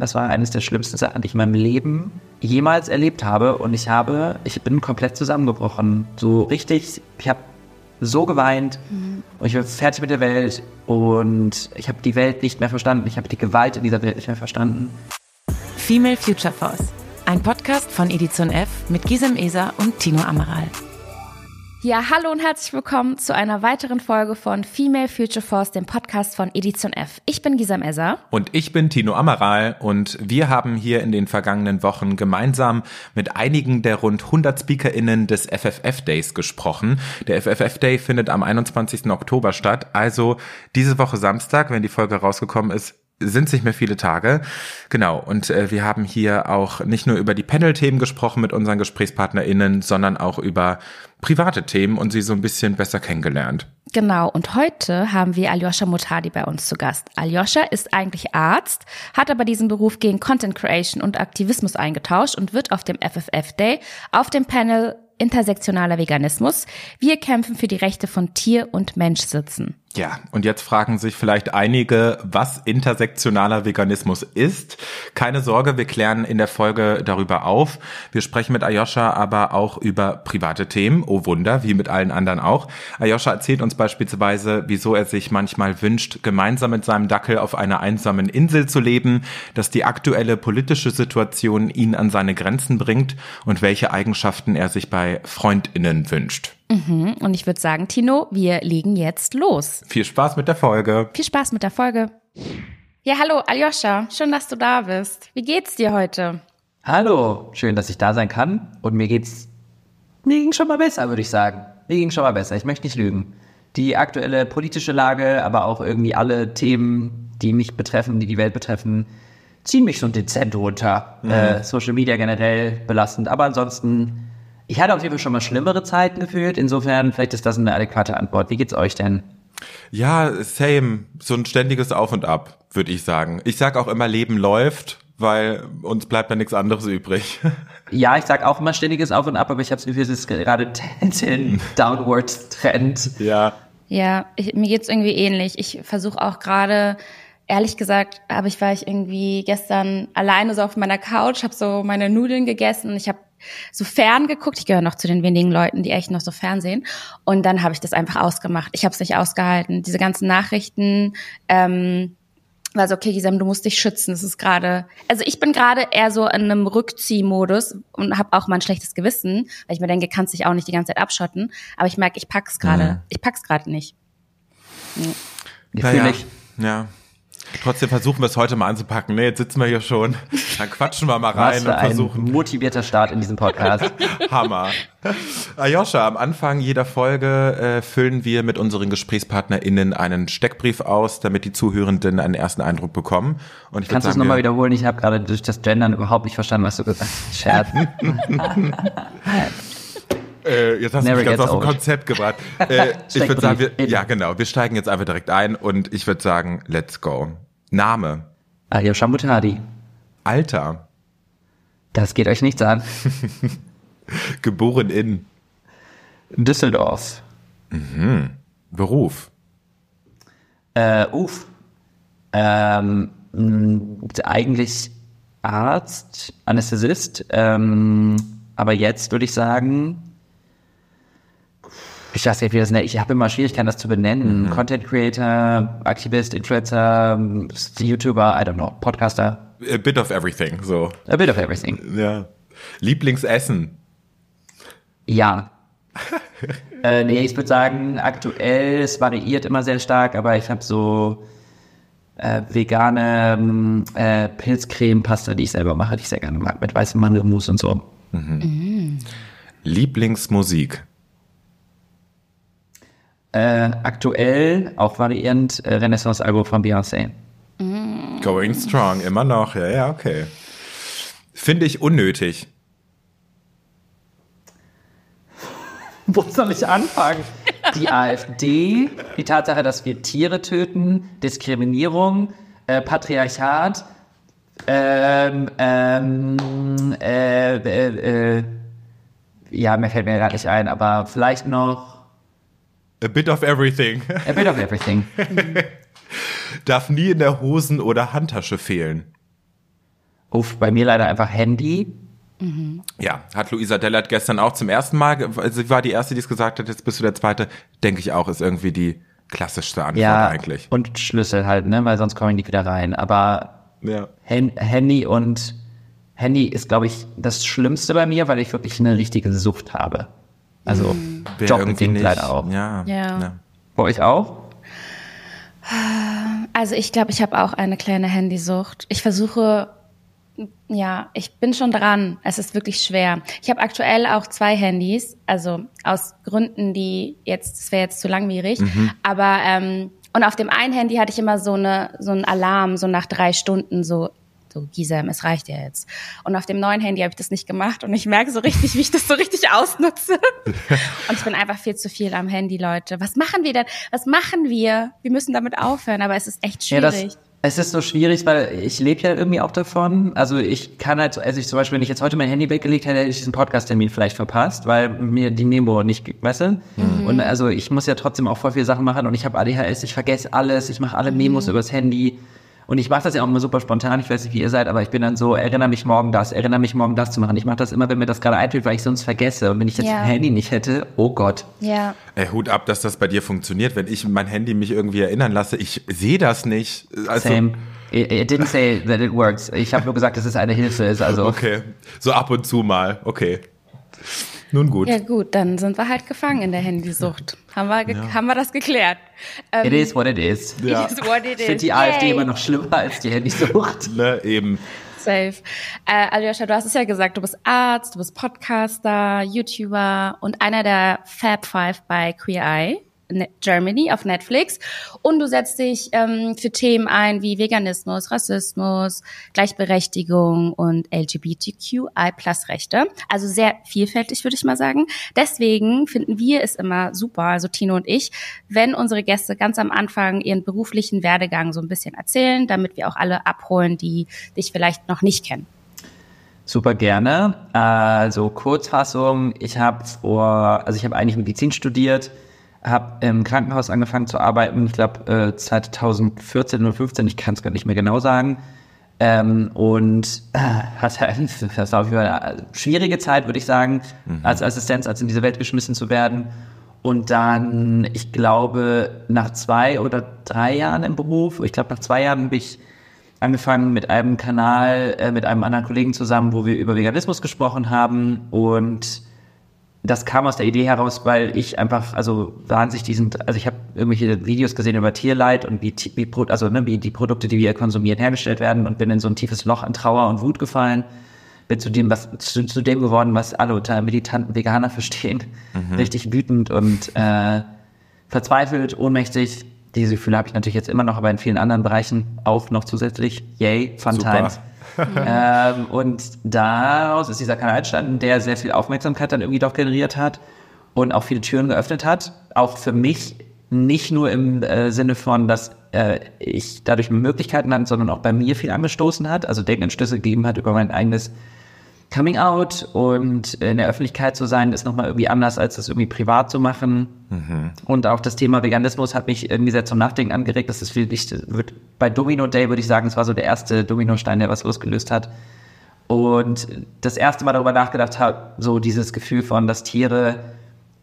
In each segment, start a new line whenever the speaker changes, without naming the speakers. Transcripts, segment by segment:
Das war eines der schlimmsten Sachen, die ich in meinem Leben jemals erlebt habe. Und ich habe, ich bin komplett zusammengebrochen. So richtig, ich habe so geweint und ich war fertig mit der Welt und ich habe die Welt nicht mehr verstanden. Ich habe die Gewalt in dieser Welt nicht mehr verstanden.
Female Future Force. Ein Podcast von Edition F mit Gisem Eser und Tino Amaral.
Ja, hallo und herzlich willkommen zu einer weiteren Folge von Female Future Force, dem Podcast von Edition F. Ich bin Gisam Esser.
Und ich bin Tino Amaral und wir haben hier in den vergangenen Wochen gemeinsam mit einigen der rund 100 SpeakerInnen des FFF Days gesprochen. Der FFF Day findet am 21. Oktober statt, also diese Woche Samstag, wenn die Folge rausgekommen ist, sind nicht mehr viele Tage. Genau, und äh, wir haben hier auch nicht nur über die Panel-Themen gesprochen mit unseren GesprächspartnerInnen, sondern auch über private Themen und sie so ein bisschen besser kennengelernt.
Genau, und heute haben wir Aljoscha Mutadi bei uns zu Gast. Aljoscha ist eigentlich Arzt, hat aber diesen Beruf gegen Content Creation und Aktivismus eingetauscht und wird auf dem FFF Day auf dem Panel Intersektionaler Veganismus. Wir kämpfen für die Rechte von Tier und Mensch sitzen.
Ja, und jetzt fragen sich vielleicht einige, was intersektionaler Veganismus ist. Keine Sorge, wir klären in der Folge darüber auf. Wir sprechen mit Ayosha aber auch über private Themen. Oh Wunder, wie mit allen anderen auch. Ayosha erzählt uns beispielsweise, wieso er sich manchmal wünscht, gemeinsam mit seinem Dackel auf einer einsamen Insel zu leben, dass die aktuelle politische Situation ihn an seine Grenzen bringt und welche Eigenschaften er sich bei Freundinnen wünscht.
Mhm. Und ich würde sagen, Tino, wir legen jetzt los.
Viel Spaß mit der Folge.
Viel Spaß mit der Folge. Ja, hallo, Aljoscha. Schön, dass du da bist. Wie geht's dir heute?
Hallo, schön, dass ich da sein kann. Und mir geht's, mir ging schon mal besser, würde ich sagen. Mir ging schon mal besser. Ich möchte nicht lügen. Die aktuelle politische Lage, aber auch irgendwie alle Themen, die mich betreffen, die die Welt betreffen, ziehen mich schon dezent runter. Mhm. Äh, Social Media generell belastend. Aber ansonsten ich hatte auf jeden Fall schon mal schlimmere Zeiten gefühlt. Insofern, vielleicht ist das eine adäquate Antwort. Wie geht's euch denn?
Ja, same. So ein ständiges Auf und Ab, würde ich sagen. Ich sag auch immer, Leben läuft, weil uns bleibt da nichts anderes übrig.
Ja, ich sag auch immer ständiges Auf und Ab, aber ich habe es ist gerade den Downward Trend.
Ja.
Ja, ich, mir geht's irgendwie ähnlich. Ich versuche auch gerade ehrlich gesagt, habe ich war ich irgendwie gestern alleine so auf meiner Couch, habe so meine Nudeln gegessen und ich habe so fern geguckt. Ich gehöre noch zu den wenigen Leuten, die echt noch so fernsehen. Und dann habe ich das einfach ausgemacht. Ich habe es nicht ausgehalten. Diese ganzen Nachrichten. Ähm, war so, okay, Gisem, du musst dich schützen. Das ist gerade, also ich bin gerade eher so in einem Rückziehmodus und habe auch mal ein schlechtes Gewissen, weil ich mir denke, kannst dich auch nicht die ganze Zeit abschotten. Aber ich merke, ich pack's gerade, mhm. ich pack's gerade nicht.
Ja. Gefühlig. Ja, ja. Trotzdem versuchen wir es heute mal anzupacken. Ne, jetzt sitzen wir hier schon. Dann quatschen wir mal rein und versuchen.
Ein motivierter Start in diesem Podcast.
Hammer. Ayosha, am Anfang jeder Folge äh, füllen wir mit unseren GesprächspartnerInnen einen Steckbrief aus, damit die Zuhörenden einen ersten Eindruck bekommen.
Und ich Kannst du es nochmal wiederholen? Ich habe gerade durch das Gendern überhaupt nicht verstanden, was du gesagt hast. Scherz.
Äh, jetzt hast Never du mich ganz aus dem Konzept gebracht. Äh, ich würde sagen, wir, ja genau, wir steigen jetzt einfach direkt ein und ich würde sagen, let's go. Name.
Alia Shamutadi.
Alter.
Das geht euch nichts an.
Geboren in
Düsseldorf.
Mhm. Beruf.
Äh, uff. Ähm, eigentlich Arzt, Anästhesist, ähm, aber jetzt würde ich sagen ich weiß nicht, wie das nennt. Ich habe immer Schwierigkeiten, das zu benennen. Mhm. Content Creator, Aktivist, Influencer, YouTuber, I don't know, Podcaster.
A bit of everything, so.
A bit of everything.
Ja. Lieblingsessen?
Ja. äh, nee, ich würde sagen, aktuell, es variiert immer sehr stark, aber ich habe so äh, vegane äh, Pilzcreme-Pasta, die ich selber mache, die ich sehr gerne mag, mit weißem Mandelmus und so. Mhm.
Mhm. Lieblingsmusik?
Äh, aktuell, auch variierend, äh, Renaissance-Album von Beyoncé.
Mm. Going strong, immer noch, ja, ja, okay. Finde ich unnötig.
Wo soll ich anfangen? Die AfD, die Tatsache, dass wir Tiere töten, Diskriminierung, äh, Patriarchat, ähm, ähm, äh, äh, äh ja, mir fällt mir gerade nicht ein, aber vielleicht noch
A bit of everything.
A bit of everything.
Darf nie in der Hosen- oder Handtasche fehlen.
Uff, bei mir leider einfach Handy.
Ja, hat Luisa Dellert gestern auch zum ersten Mal, sie war die erste, die es gesagt hat, jetzt bist du der zweite, denke ich auch, ist irgendwie die klassischste Antwort
Ja,
eigentlich.
und Schlüssel halt, ne, weil sonst kommen die wieder rein. Aber
Ja.
Hen Handy und Handy ist, glaube ich, das Schlimmste bei mir, weil ich wirklich eine richtige Sucht habe. Also
Wer
jobbedingt leider auch.
Ja,
Ja.
Bei euch auch?
Also ich glaube, ich habe auch eine kleine Handysucht. Ich versuche, ja, ich bin schon dran. Es ist wirklich schwer. Ich habe aktuell auch zwei Handys, also aus Gründen, die jetzt, das wäre jetzt zu langwierig. Aber ähm, und auf dem einen Handy hatte ich immer so eine so einen Alarm, so nach drei Stunden so. So, Gisem, es reicht ja jetzt. Und auf dem neuen Handy habe ich das nicht gemacht und ich merke so richtig, wie ich das so richtig ausnutze. Und ich bin einfach viel zu viel am Handy, Leute. Was machen wir denn? Was machen wir? Wir müssen damit aufhören, aber es ist echt
Ja,
schwierig.
das, es ist so schwierig, weil ich lebe ja irgendwie auch davon. Also ich kann halt, also ich zum Beispiel, wenn ich jetzt heute mein Handy weggelegt hätte, hätte ich diesen Podcast-Termin vielleicht verpasst, weil mir die Nemo nicht, weißt du? Und also ich muss ja trotzdem auch voll viele Sachen machen und ich habe ADHS, ich vergesse alles, ich mache alle Memos übers Handy. Und ich mache das ja auch immer super spontan, ich weiß nicht, wie ihr seid, aber ich bin dann so, erinnere mich morgen das, erinnere mich morgen das zu machen. Ich mache das immer, wenn mir das gerade einfällt, weil ich sonst vergesse. Und wenn ich jetzt
Ja.
ein Handy nicht hätte, oh Gott.
ja.
Ey, Hut ab, dass das bei dir funktioniert. Wenn ich mein Handy mich irgendwie erinnern lasse, ich sehe das nicht. Also,
Same. It, it didn't say that it works. Ich habe nur gesagt, dass es eine Hilfe ist. Also
Okay, so ab und zu mal. Okay. Nun gut.
Ja gut, dann sind wir halt gefangen in der Handysucht. Haben wir, ge haben wir das geklärt. Ähm,
It is what it is.
Ja.
is what it is.
die AfD
Yay.
immer noch schlimmer als die Handysucht.
Ne, eben.
Safe. Äh, Aljoscha, du hast es ja gesagt, du bist Arzt, du bist Podcaster, YouTuber und einer der Fab Five bei Queer Eye. Ne- Germany auf Netflix und du setzt dich ähm, für Themen ein wie Veganismus, Rassismus, Gleichberechtigung und LGBTQI-Plus-Rechte. Also sehr vielfältig, würde ich mal sagen. Deswegen finden wir es immer super, also Tino und ich, wenn unsere Gäste ganz am Anfang ihren beruflichen Werdegang so ein bisschen erzählen, damit wir auch alle abholen, die dich vielleicht noch nicht kennen.
Super gerne. Also Kurzfassung, ich habe vor, also ich habe eigentlich Medizin studiert, habe im Krankenhaus angefangen zu arbeiten, ich glaube äh, 2014 oder 15, ich kann es gar nicht mehr genau sagen. Ähm, und äh, hatte das war auf jeden Fall eine schwierige Zeit, würde ich sagen, als Assistenz, als in diese Welt geschmissen zu werden. Und dann, ich glaube, nach zwei oder drei Jahren im Beruf, ich glaube, nach zwei Jahren habe ich angefangen mit einem Kanal, äh, mit einem anderen Kollegen zusammen, wo wir über Veganismus gesprochen haben. Und das kam aus der Idee heraus, weil ich einfach, also wahnsinnig diesen, also ich habe irgendwelche Videos gesehen über Tierleid und wie, wie also ne, wie die Produkte, die wir konsumieren, hergestellt werden und bin in so ein tiefes Loch an Trauer und Wut gefallen. Bin zu dem, was zu, zu dem geworden, was alle unter militanten Veganer verstehen. Richtig wütend und äh, verzweifelt, ohnmächtig. Diese Gefühle habe ich natürlich jetzt immer noch, aber in vielen anderen Bereichen auch noch zusätzlich. Yay, Fun
Super.
Times. Ähm, und daraus ist dieser Kanal entstanden, der sehr viel Aufmerksamkeit dann irgendwie doch generiert hat und auch viele Türen geöffnet hat. Auch für mich nicht nur im äh, Sinne von, dass äh, ich dadurch Möglichkeiten hatte, sondern auch bei mir viel angestoßen hat, also Denkanstöße gegeben hat über mein eigenes Coming Out und in der Öffentlichkeit zu sein, ist nochmal irgendwie anders, als das irgendwie privat zu machen. Und auch das Thema Veganismus hat mich irgendwie sehr zum Nachdenken angeregt. Das ist viel wichtig. Wird, bei Domino Day würde ich sagen, es war so der erste Dominostein, der was losgelöst hat. Und das erste Mal darüber nachgedacht habe, so dieses Gefühl von, dass Tiere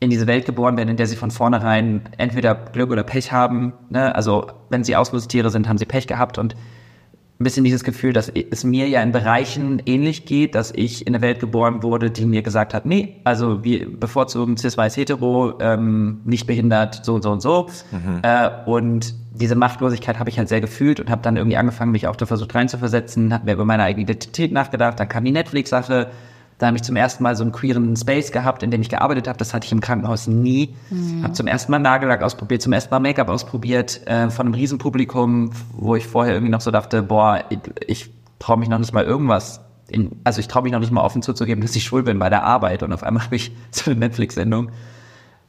in diese Welt geboren werden, in der sie von vornherein entweder Glück oder Pech haben. Ne? Also wenn sie Ausflusstiere sind, haben sie Pech gehabt und ein bisschen dieses Gefühl, dass es mir ja in Bereichen ähnlich geht, dass ich in eine Welt geboren wurde, die mir gesagt hat, nee, also wir bevorzugen cis weiß hetero, ähm, nicht behindert, so und so und so. Äh, und diese Machtlosigkeit habe ich halt sehr gefühlt und habe dann irgendwie angefangen, mich auch da versucht reinzuversetzen, habe mir über meine eigene Identität nachgedacht, dann kam die Netflix-Sache, da habe ich zum ersten Mal so einen queeren Space gehabt, in dem ich gearbeitet habe. Das hatte ich im Krankenhaus nie. Habe zum ersten Mal Nagellack ausprobiert, zum ersten Mal Make-up ausprobiert äh, von einem Riesenpublikum, wo ich vorher irgendwie noch so dachte, boah, ich, ich traue mich noch nicht mal irgendwas. In, also ich traue mich noch nicht mal offen zuzugeben, dass ich schwul bin bei der Arbeit. Und auf einmal habe ich so eine Netflix-Sendung.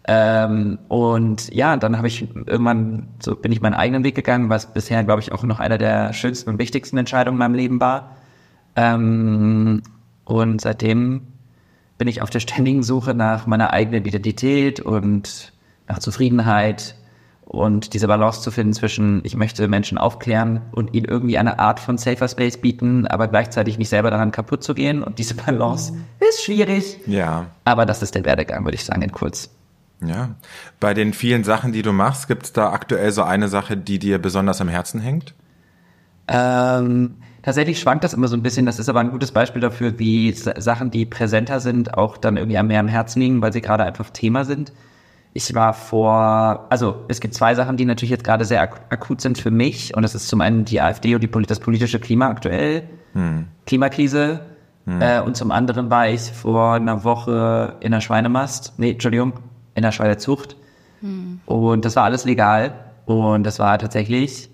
Ähm, und ja, dann habe ich irgendwann, so bin ich meinen eigenen Weg gegangen, was bisher, glaube ich, auch noch einer der schönsten und wichtigsten Entscheidungen in meinem Leben war. Ähm, und seitdem bin ich auf der ständigen Suche nach meiner eigenen Identität und nach Zufriedenheit und diese Balance zu finden zwischen, ich möchte Menschen aufklären und ihnen irgendwie eine Art von Safer Space bieten, aber gleichzeitig nicht selber daran kaputt zu gehen. Und diese Balance ist schwierig.
Ja.
Aber das ist der Werdegang, würde ich sagen, in kurz.
Ja. Bei den vielen Sachen, die du machst, gibt es da aktuell so eine Sache, die dir besonders am Herzen hängt?
Ähm, tatsächlich schwankt das immer so ein bisschen. Das ist aber ein gutes Beispiel dafür, wie Sachen, die präsenter sind, auch dann irgendwie mehr am Herzen liegen, weil sie gerade einfach Thema sind. Ich war vor, also es gibt zwei Sachen, die natürlich jetzt gerade sehr ak akut sind für mich. Und das ist zum einen die AfD und die, das politische Klima aktuell, hm. Klimakrise. Hm. Äh, und zum anderen war ich vor einer Woche in der Schweinemast, nee, Entschuldigung, in der Schweinezucht. Hm. Und das war alles legal. Und das war tatsächlich,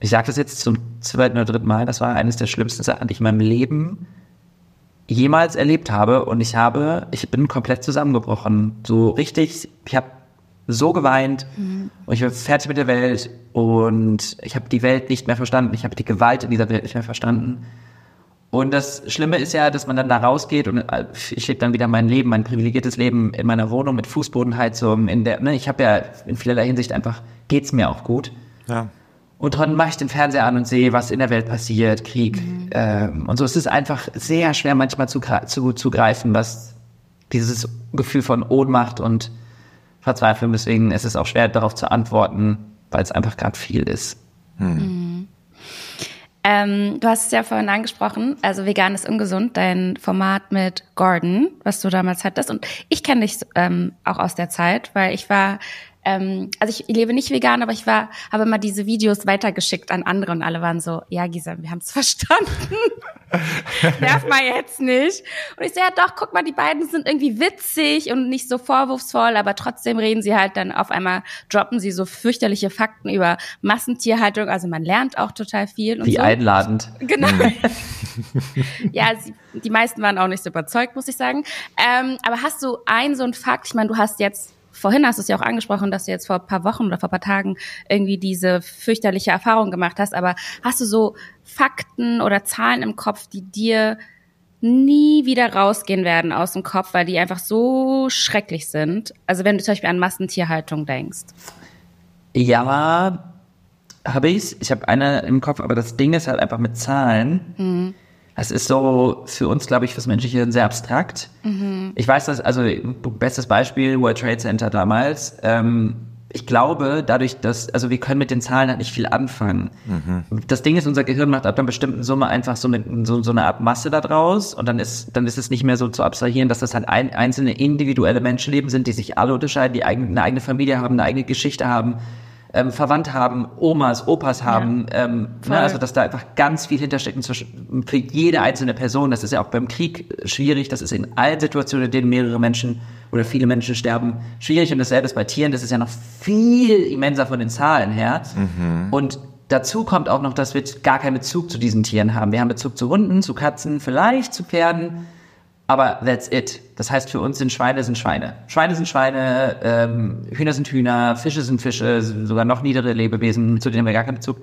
ich sage das jetzt zum zweiten oder dritten Mal, das war eines der schlimmsten Sachen, die ich in meinem Leben jemals erlebt habe. Und ich habe, ich bin komplett zusammengebrochen. So richtig, ich habe so geweint mhm. und ich war fertig mit der Welt und ich habe die Welt nicht mehr verstanden. Ich habe die Gewalt in dieser Welt nicht mehr verstanden. Und das Schlimme ist ja, dass man dann da rausgeht und äh, ich lebe dann wieder mein Leben, mein privilegiertes Leben in meiner Wohnung mit Fußbodenheizung. In der, ne, ich habe ja in vielerlei Hinsicht einfach geht's mir auch gut. Ja. Und dann mache ich den Fernseher an und sehe, was in der Welt passiert, Krieg. Mhm. Ähm, und so es ist einfach sehr schwer manchmal zu, zu, zu greifen, was dieses Gefühl von Ohnmacht und Verzweiflung. Deswegen ist es auch schwer, darauf zu antworten, weil es einfach gerade viel ist.
Mhm. Mhm. Ähm, du hast es ja vorhin angesprochen, also vegan ist ungesund, dein Format mit Gordon, was du damals hattest. Und ich kenne dich ähm, auch aus der Zeit, weil ich war ähm, also ich lebe nicht vegan, aber ich war, habe immer diese Videos weitergeschickt an andere und alle waren so, ja, Gisa, wir haben es verstanden. Nerv mal jetzt nicht. Und ich so, ja doch, guck mal, die beiden sind irgendwie witzig und nicht so vorwurfsvoll, aber trotzdem reden sie halt dann auf einmal, droppen sie so fürchterliche Fakten über Massentierhaltung. Also man lernt auch total viel.
Und Wie
so.
einladend.
Genau. Mhm. ja, sie, die meisten waren auch nicht so überzeugt, muss ich sagen. Ähm, aber hast du einen so einen Fakt? Ich meine, du hast jetzt vorhin hast du es ja auch angesprochen, dass du jetzt vor ein paar Wochen oder vor ein paar Tagen irgendwie diese fürchterliche Erfahrung gemacht hast. Aber hast du so Fakten oder Zahlen im Kopf, die dir nie wieder rausgehen werden aus dem Kopf, weil die einfach so schrecklich sind? Also wenn du zum Beispiel an Massentierhaltung denkst.
Ja, habe ich. Ich habe eine im Kopf, aber das Ding ist halt einfach mit Zahlen. Mhm das ist so für uns, glaube ich, fürs menschliche Hirn sehr abstrakt. Mhm. Ich weiß, dass, also bestes Beispiel, World Trade Center damals. Ähm, ich glaube, dadurch, dass, also wir können mit den Zahlen halt nicht viel anfangen. Mhm. Das Ding ist, unser Gehirn macht ab einer bestimmten Summe einfach so eine, so, so eine Art Masse da draus und dann ist, dann ist es nicht mehr so zu abstrahieren, dass das halt ein, einzelne individuelle Menschenleben sind, die sich alle unterscheiden, die eigene, eine eigene Familie haben, eine eigene Geschichte haben, ähm, verwandt haben, Omas, Opas haben. Ja, ähm, ne, also dass da einfach ganz viel hintersteckt für jede einzelne Person. Das ist ja auch beim Krieg schwierig. Das ist in allen Situationen, in denen mehrere Menschen oder viele Menschen sterben, schwierig. Und dasselbe ist bei Tieren. Das ist ja noch viel immenser von den Zahlen her. Mhm. Und dazu kommt auch noch, dass wir gar keinen Bezug zu diesen Tieren haben. Wir haben Bezug zu Hunden, zu Katzen, vielleicht zu Pferden. Aber that's it. Das heißt, für uns sind Schweine sind Schweine. Schweine sind Schweine, ähm, Hühner sind Hühner, Fische sind Fische, sogar noch niedere Lebewesen, zu denen haben wir gar keinen Bezug.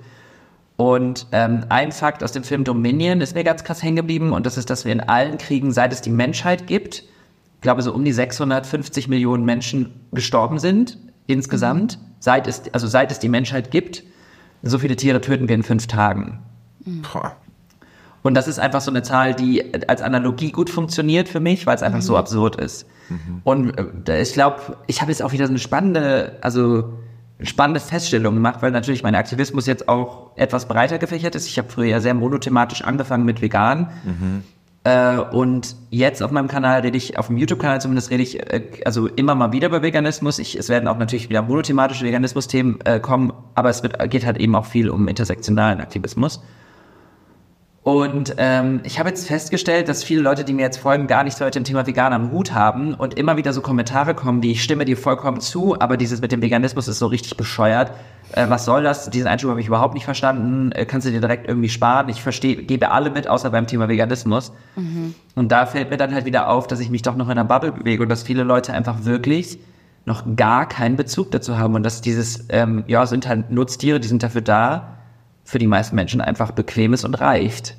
Und ähm, ein Fakt aus dem Film Dominion ist mir ganz krass hängen geblieben und das ist, dass wir in allen Kriegen, seit es die Menschheit gibt, ich glaube so um die 650 Millionen Menschen gestorben sind insgesamt, seit es, also seit es die Menschheit gibt. So viele Tiere töten wir in fünf Tagen. Boah. Und das ist einfach so eine Zahl, die als Analogie gut funktioniert für mich, weil es einfach mhm. so absurd ist. Mhm. Und äh, ich glaube, ich habe jetzt auch wieder so eine spannende, also spannende Feststellung gemacht, weil natürlich mein Aktivismus jetzt auch etwas breiter gefächert ist. Ich habe früher ja sehr monothematisch angefangen mit vegan. Mhm. Äh, und jetzt auf meinem Kanal rede ich, auf dem YouTube-Kanal zumindest rede ich äh, also immer mal wieder über Veganismus. Ich, es werden auch natürlich wieder monothematische Veganismus-Themen äh, kommen, aber es wird, geht halt eben auch viel um intersektionalen Aktivismus. Und ähm, ich habe jetzt festgestellt, dass viele Leute, die mir jetzt folgen, gar nicht so mit dem Thema Vegan am Hut haben und immer wieder so Kommentare kommen, wie ich stimme dir vollkommen zu, aber dieses mit dem Veganismus ist so richtig bescheuert. Äh, was soll das? Diesen Einschub habe ich überhaupt nicht verstanden. Äh, kannst du dir direkt irgendwie sparen? Ich verstehe, gebe alle mit, außer beim Thema Veganismus. Mhm. Und da fällt mir dann halt wieder auf, dass ich mich doch noch in einer Bubble bewege und dass viele Leute einfach wirklich noch gar keinen Bezug dazu haben und dass dieses, ähm, ja, sind halt Nutztiere, die sind dafür da, für die meisten Menschen einfach bequem ist und reicht.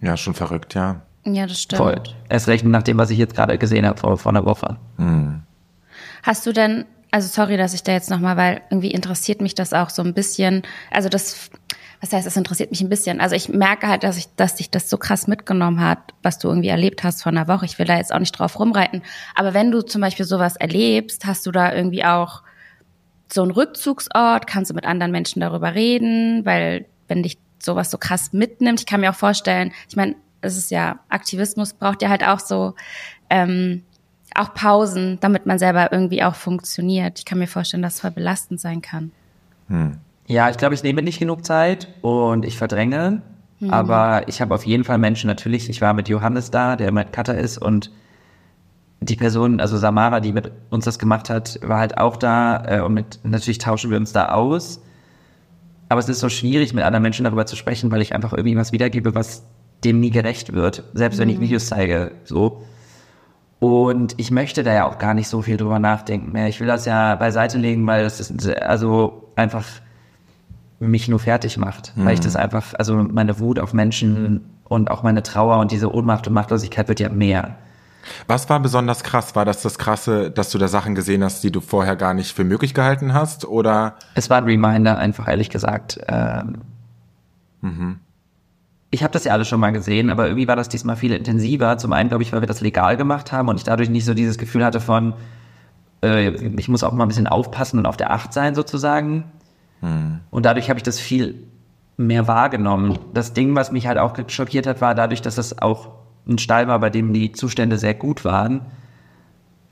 Ja, schon verrückt, ja.
Ja, das stimmt.
Voll. Erst recht nach dem, was ich jetzt gerade gesehen habe vor, vor einer Woche. Hm.
Hast du denn also sorry, dass ich da jetzt nochmal, weil irgendwie interessiert mich das auch so ein bisschen. Also das, was heißt, es interessiert mich ein bisschen. Also ich merke halt, dass ich, dass dich das so krass mitgenommen hat, was du irgendwie erlebt hast vor einer Woche. Ich will da jetzt auch nicht drauf rumreiten. Aber wenn du zum Beispiel sowas erlebst, hast du da irgendwie auch so einen Rückzugsort? Kannst du mit anderen Menschen darüber reden? Weil wenn dich sowas so krass mitnimmt, ich kann mir auch vorstellen, ich meine, es ist ja Aktivismus braucht ja halt auch so ähm, auch Pausen, damit man selber irgendwie auch funktioniert. Ich kann mir vorstellen, dass es voll belastend sein kann.
Hm. Ja, ich glaube, ich nehme nicht genug Zeit und ich verdränge. Mhm. Aber ich habe auf jeden Fall Menschen natürlich. Ich war mit Johannes da, der mein Cutter ist und die Person, also Samara, die mit uns das gemacht hat, war halt auch da äh, und mit, natürlich tauschen wir uns da aus. Aber es ist so schwierig, mit anderen Menschen darüber zu sprechen, weil ich einfach irgendwie was wiedergebe, was dem nie gerecht wird. Selbst wenn ich mhm. Videos zeige, so. Und ich möchte da ja auch gar nicht so viel drüber nachdenken mehr. Ich will das ja beiseite legen, weil das ist also einfach mich nur fertig macht. Mhm. Weil ich das mhm. einfach, also meine Wut auf Menschen und auch meine Trauer und diese Ohnmacht und Machtlosigkeit wird ja mehr.
Was war besonders krass? War das das Krasse, dass du da Sachen gesehen hast, die du vorher gar nicht für möglich gehalten hast? Oder?
Es war ein Reminder, einfach ehrlich gesagt. Ähm, mhm ich habe das ja alles schon mal gesehen, aber irgendwie war das diesmal viel intensiver. Zum einen, glaube ich, weil wir das legal gemacht haben und ich dadurch nicht so dieses Gefühl hatte von, äh, ich muss auch mal ein bisschen aufpassen und auf der Acht sein sozusagen. Hm. Und dadurch habe ich das viel mehr wahrgenommen. Das Ding, was mich halt auch schockiert hat, war dadurch, dass es auch ein Stall war, bei dem die Zustände sehr gut waren,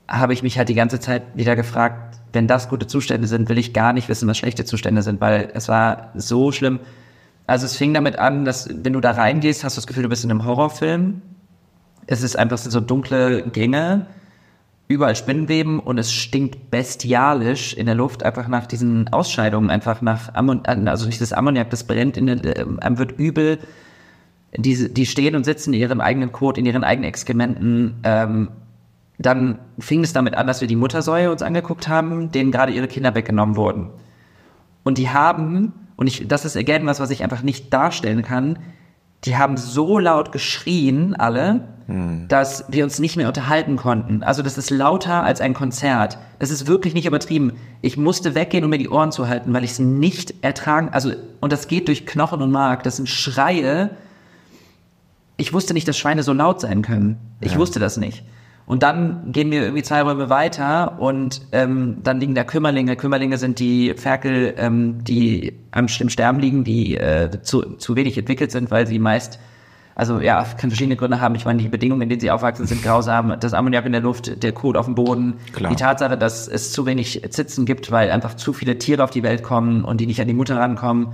habe ich mich halt die ganze Zeit wieder gefragt, wenn das gute Zustände sind, will ich gar nicht wissen, was schlechte Zustände sind, weil es war so schlimm. Also es fing damit an, dass wenn du da reingehst, hast du das Gefühl, du bist in einem Horrorfilm. Es ist einfach so dunkle Gänge, überall Spinnenweben und es stinkt bestialisch in der Luft einfach nach diesen Ausscheidungen, einfach nach Ammoniak, also dieses Ammoniak, das brennt in der, äh, einem wird übel. Die, die stehen und sitzen in ihrem eigenen Kot, in ihren eigenen Exkrementen. Ähm, dann fing es damit an, dass wir die Muttersäue uns angeguckt haben, denen gerade ihre Kinder weggenommen wurden. Und die haben und ich, das ist again was, was ich einfach nicht darstellen kann. Die haben so laut geschrien, alle, hm. dass wir uns nicht mehr unterhalten konnten. Also das ist lauter als ein Konzert. Das ist wirklich nicht übertrieben. Ich musste weggehen, um mir die Ohren zu halten, weil ich es nicht ertragen, also, und das geht durch Knochen und Mark. Das sind Schreie. Ich wusste nicht, dass Schweine so laut sein können. Ich ja. wusste das nicht. Und dann gehen wir irgendwie zwei Räume weiter und ähm, dann liegen da Kümmerlinge. Kümmerlinge sind die Ferkel, ähm, die am Sterben liegen, die äh, zu, zu wenig entwickelt sind, weil sie meist also ja, kann verschiedene Gründe haben. Ich meine, die Bedingungen, in denen sie aufwachsen, sind grausam. Das Ammoniak in der Luft, der Kot auf dem Boden. Klar. Die Tatsache, dass es zu wenig Zitzen gibt, weil einfach zu viele Tiere auf die Welt kommen und die nicht an die Mutter rankommen.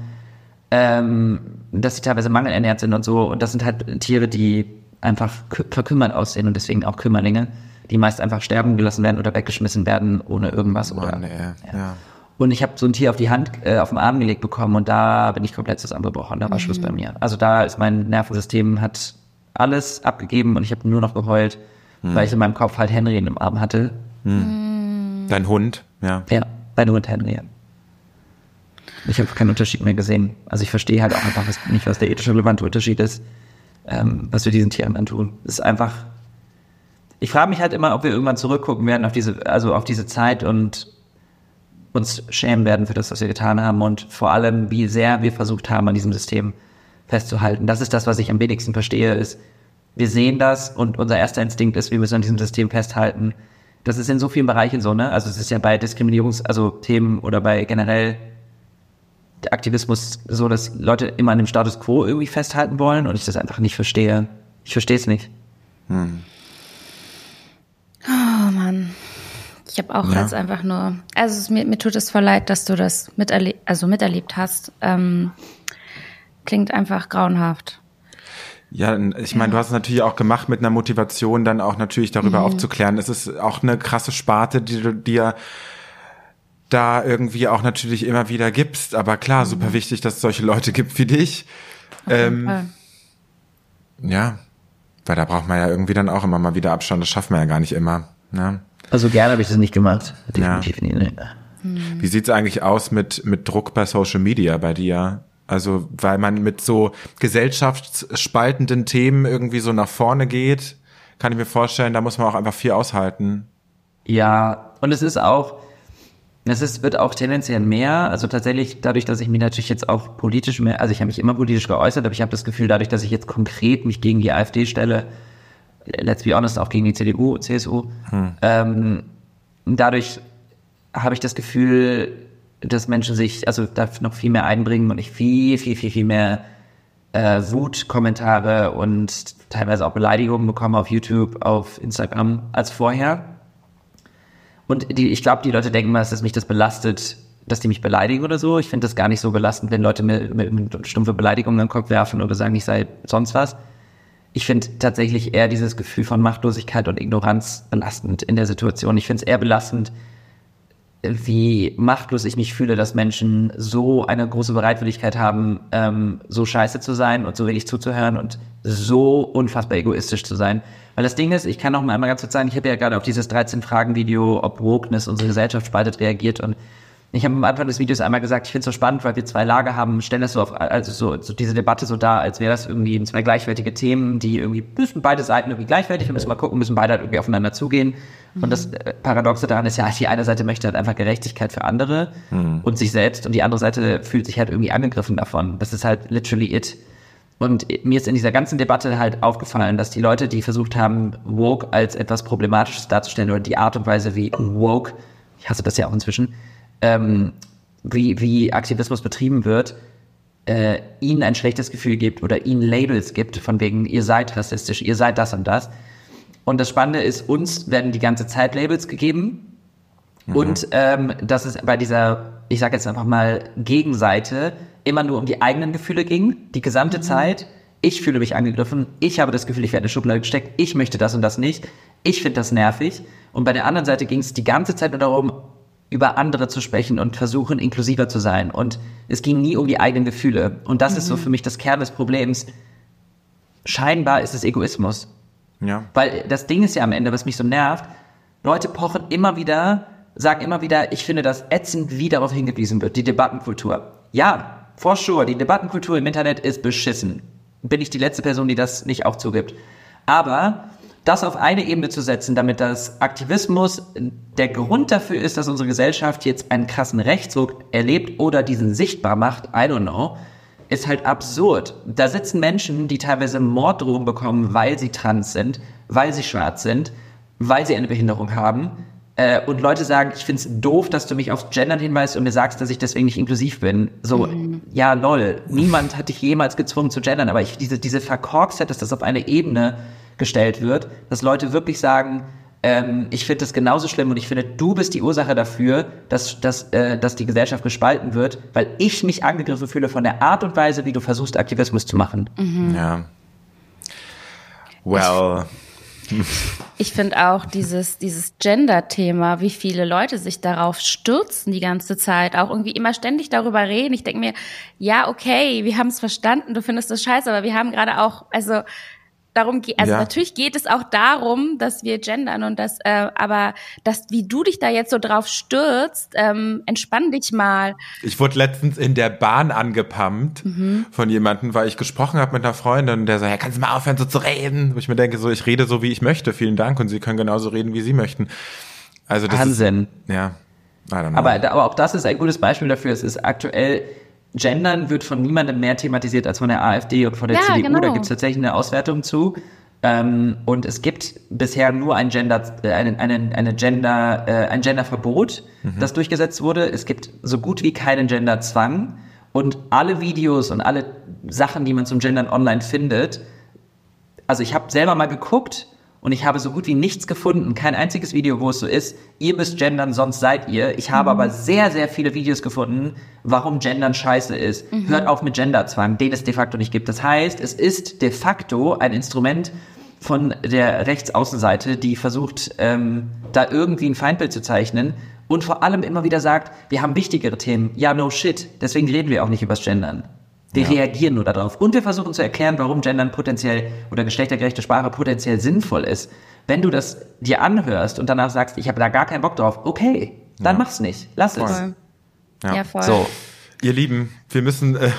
Ähm, dass sie teilweise mangelernährt sind und so. Und das sind halt Tiere, die einfach verkümmert aussehen und deswegen auch Kümmerlinge, die meist einfach sterben gelassen werden oder weggeschmissen werden ohne irgendwas. Mann, oder, ja. ja. Und ich habe so ein Tier auf die Hand, äh, auf den Arm gelegt bekommen und da bin ich komplett zusammengebrochen. Da war mhm. Schluss bei mir. Also da ist mein Nervensystem hat alles abgegeben und ich habe nur noch geheult, mhm. weil ich in meinem Kopf halt Henry in dem Arm hatte.
Mhm. Dein Hund, ja.
Ja, dein Hund Henry. Ich habe keinen Unterschied mehr gesehen. Also ich verstehe halt auch einfach nicht, was der ethische relevante Unterschied ist ähm, was wir diesen Tieren dann tun. Es ist einfach. Ich frage mich halt immer, ob wir irgendwann zurückgucken werden auf diese, also auf diese Zeit und uns schämen werden für das, was wir getan haben und vor allem, wie sehr wir versucht haben, an diesem System festzuhalten. Das ist das, was ich am wenigsten verstehe, ist, wir sehen das und unser erster Instinkt ist, wir müssen an diesem System festhalten. Das ist in so vielen Bereichen so, ne? Also es ist ja bei Diskriminierungs-, also Themen oder bei generell Aktivismus so, dass Leute immer an dem Status quo irgendwie festhalten wollen und ich das einfach nicht verstehe. Ich verstehe es nicht. Hm.
Oh Mann. Ich habe auch ja. jetzt einfach nur, also es, mir, mir tut es voll leid, dass du das miterlebt, also miterlebt hast. Ähm, klingt einfach grauenhaft.
Ja, ich meine, ja. du hast es natürlich auch gemacht mit einer Motivation, dann auch natürlich darüber mhm. aufzuklären. Es ist auch eine krasse Sparte, die du dir da irgendwie auch natürlich immer wieder gibst. Aber klar, mhm. super wichtig, dass es solche Leute gibt wie dich. Ähm, ja, weil da braucht man ja irgendwie dann auch immer mal wieder Abstand. Das schafft man ja gar nicht immer. Ne?
Also gerne habe ich das nicht gemacht. Definitiv
ja. nicht. Mhm. Wie sieht's eigentlich aus mit, mit Druck bei Social Media bei dir? Also, weil man mit so gesellschaftsspaltenden Themen irgendwie so nach vorne geht, kann ich mir vorstellen, da muss man auch einfach viel aushalten.
Ja, und es ist auch, Es ist, wird auch tendenziell mehr, also tatsächlich dadurch, dass ich mich natürlich jetzt auch politisch mehr, also ich habe mich immer politisch geäußert, aber ich habe das Gefühl, dadurch, dass ich jetzt konkret mich gegen die AfD stelle, let's be honest, auch gegen die CDU, CSU, hm. ähm, dadurch habe ich das Gefühl, dass Menschen sich, also da noch viel mehr einbringen und ich viel, viel, viel, viel mehr äh, Wutkommentare und teilweise auch Beleidigungen bekomme auf YouTube, auf Instagram als vorher. Und die, ich glaube, die Leute denken mal, dass mich das belastet, dass die mich beleidigen oder so. Ich finde das gar nicht so belastend, wenn Leute mir, mir, stumpfe Beleidigungen in den Kopf werfen oder sagen, ich sei sonst was. Ich finde tatsächlich eher dieses Gefühl von Machtlosigkeit und Ignoranz belastend in der Situation. Ich finde es eher belastend, wie machtlos ich mich fühle, dass Menschen so eine große Bereitwilligkeit haben, ähm, so scheiße zu sein und so wenig zuzuhören und so unfassbar egoistisch zu sein. Weil das Ding ist, ich kann noch mal einmal ganz kurz sagen, ich habe ja gerade auf dieses 13-Fragen-Video, ob Wokeness unsere Gesellschaft spaltet, reagiert und ich habe am Anfang des Videos einmal gesagt, ich finde es so spannend, weil wir zwei Lager haben, stellen das so auf, also so, so diese Debatte so dar, als wäre das irgendwie zwei gleichwertige Themen, die irgendwie müssen beide Seiten irgendwie gleichwertig, wir müssen mal gucken, müssen beide halt irgendwie aufeinander zugehen. Und das äh, Paradoxe daran ist ja, die eine Seite möchte halt einfach Gerechtigkeit für andere mhm. und sich selbst und die andere Seite fühlt sich halt irgendwie angegriffen davon. Das ist halt literally it. Und mir ist in dieser ganzen Debatte halt aufgefallen, dass die Leute, die versucht haben, woke als etwas Problematisches darzustellen oder die Art und Weise, wie woke, ich hasse das ja auch inzwischen, ähm, wie, wie Aktivismus betrieben wird, äh, ihnen ein schlechtes Gefühl gibt oder ihnen Labels gibt, von wegen, ihr seid rassistisch, ihr seid das und das. Und das Spannende ist, uns werden die ganze Zeit Labels gegeben. Mhm. Und ähm, dass es bei dieser, ich sage jetzt einfach mal, Gegenseite immer nur um die eigenen Gefühle ging, die gesamte mhm. Zeit. Ich fühle mich angegriffen, ich habe das Gefühl, ich werde in eine Schublade gesteckt, ich möchte das und das nicht, ich finde das nervig. Und bei der anderen Seite ging es die ganze Zeit nur darum, über andere zu sprechen und versuchen, inklusiver zu sein. Und es ging nie um die eigenen Gefühle. Und das mhm. ist so mhm. für mich das Kern des Problems. Scheinbar ist es Egoismus. Ja. Weil das Ding ist ja am Ende, was mich so nervt, Leute pochen immer wieder, sagen immer wieder, ich finde das ätzend, wie darauf hingewiesen wird, die Debattenkultur. Ja, for sure, die Debattenkultur im Internet ist beschissen. Bin ich die letzte Person, die das nicht auch zugibt. Aber das auf eine Ebene zu setzen, damit das Aktivismus der Grund dafür ist, dass unsere Gesellschaft jetzt einen krassen Rechtsruck erlebt oder diesen sichtbar macht, I don't know, ist halt absurd. Da sitzen Menschen, die teilweise Morddrohungen bekommen, weil sie trans sind, weil sie schwarz sind, weil sie eine Behinderung haben. Äh, und Leute sagen, ich find's doof, dass du mich aufs Gendern hinweist und mir sagst, dass ich deswegen nicht inklusiv bin. So, mhm. ja, lol. Niemand hat dich jemals gezwungen zu gendern, aber ich, diese, diese Verkorkstheit, dass das auf eine Ebene gestellt wird, dass Leute wirklich sagen, ähm, ich finde das genauso schlimm und ich finde, du bist die Ursache dafür, dass, dass, äh, dass die Gesellschaft gespalten wird, weil ich mich angegriffen fühle von der Art und Weise, wie du versuchst, Aktivismus zu machen.
Mhm. Ja. Well.
Ich finde auch dieses, dieses Gender-Thema, wie viele Leute sich darauf stürzen die ganze Zeit, auch irgendwie immer ständig darüber reden. Ich denke mir, ja, okay, wir haben es verstanden, du findest das scheiße, aber wir haben gerade auch, also darum geht, also ja. natürlich geht es auch darum, dass wir gendern und das, äh, aber das, wie du dich da jetzt so drauf stürzt, ähm, entspann dich mal.
Ich wurde letztens in der Bahn angepumpt mhm. von jemandem, weil ich gesprochen habe mit einer Freundin, der so, ja, kannst du mal aufhören so zu reden? Wo ich mir denke, so, ich rede so, wie ich möchte, vielen Dank und sie können genauso reden, wie sie möchten. Also das
Wahnsinn.
Ist, ja.
Aber, aber auch das ist ein gutes Beispiel dafür. Es ist aktuell Gendern wird von niemandem mehr thematisiert als von der AfD und von der ja, CDU. Genau. Da gibt es tatsächlich eine Auswertung zu. Ähm, und es gibt bisher nur ein Gender, äh, eine, eine, eine Gender, äh, ein Genderverbot, mhm. das durchgesetzt wurde. Es gibt so gut wie keinen Genderzwang. Und alle Videos und alle Sachen, die man zum Gendern online findet, also ich habe selber mal geguckt, und ich habe so gut wie nichts gefunden, kein einziges Video, wo es so ist, ihr müsst gendern, sonst seid ihr. Ich habe mhm. aber sehr, sehr viele Videos gefunden, warum gendern scheiße ist. Mhm. Hört auf mit Genderzwang, den es de facto nicht gibt. Das heißt, es ist de facto ein Instrument von der Rechtsaußenseite, die versucht, ähm, da irgendwie ein Feindbild zu zeichnen und vor allem immer wieder sagt, wir haben wichtigere Themen. Ja, no shit. Deswegen reden wir auch nicht übers Gendern. Wir ja. reagieren nur darauf. Und wir versuchen zu erklären, warum Gendern potenziell oder geschlechtergerechte Sprache potenziell sinnvoll ist. Wenn du das dir anhörst und danach sagst, ich habe da gar keinen Bock drauf, okay, dann ja. mach's nicht. Lass voll. es.
Ja. ja, voll.
So.
Ihr Lieben, wir müssen äh,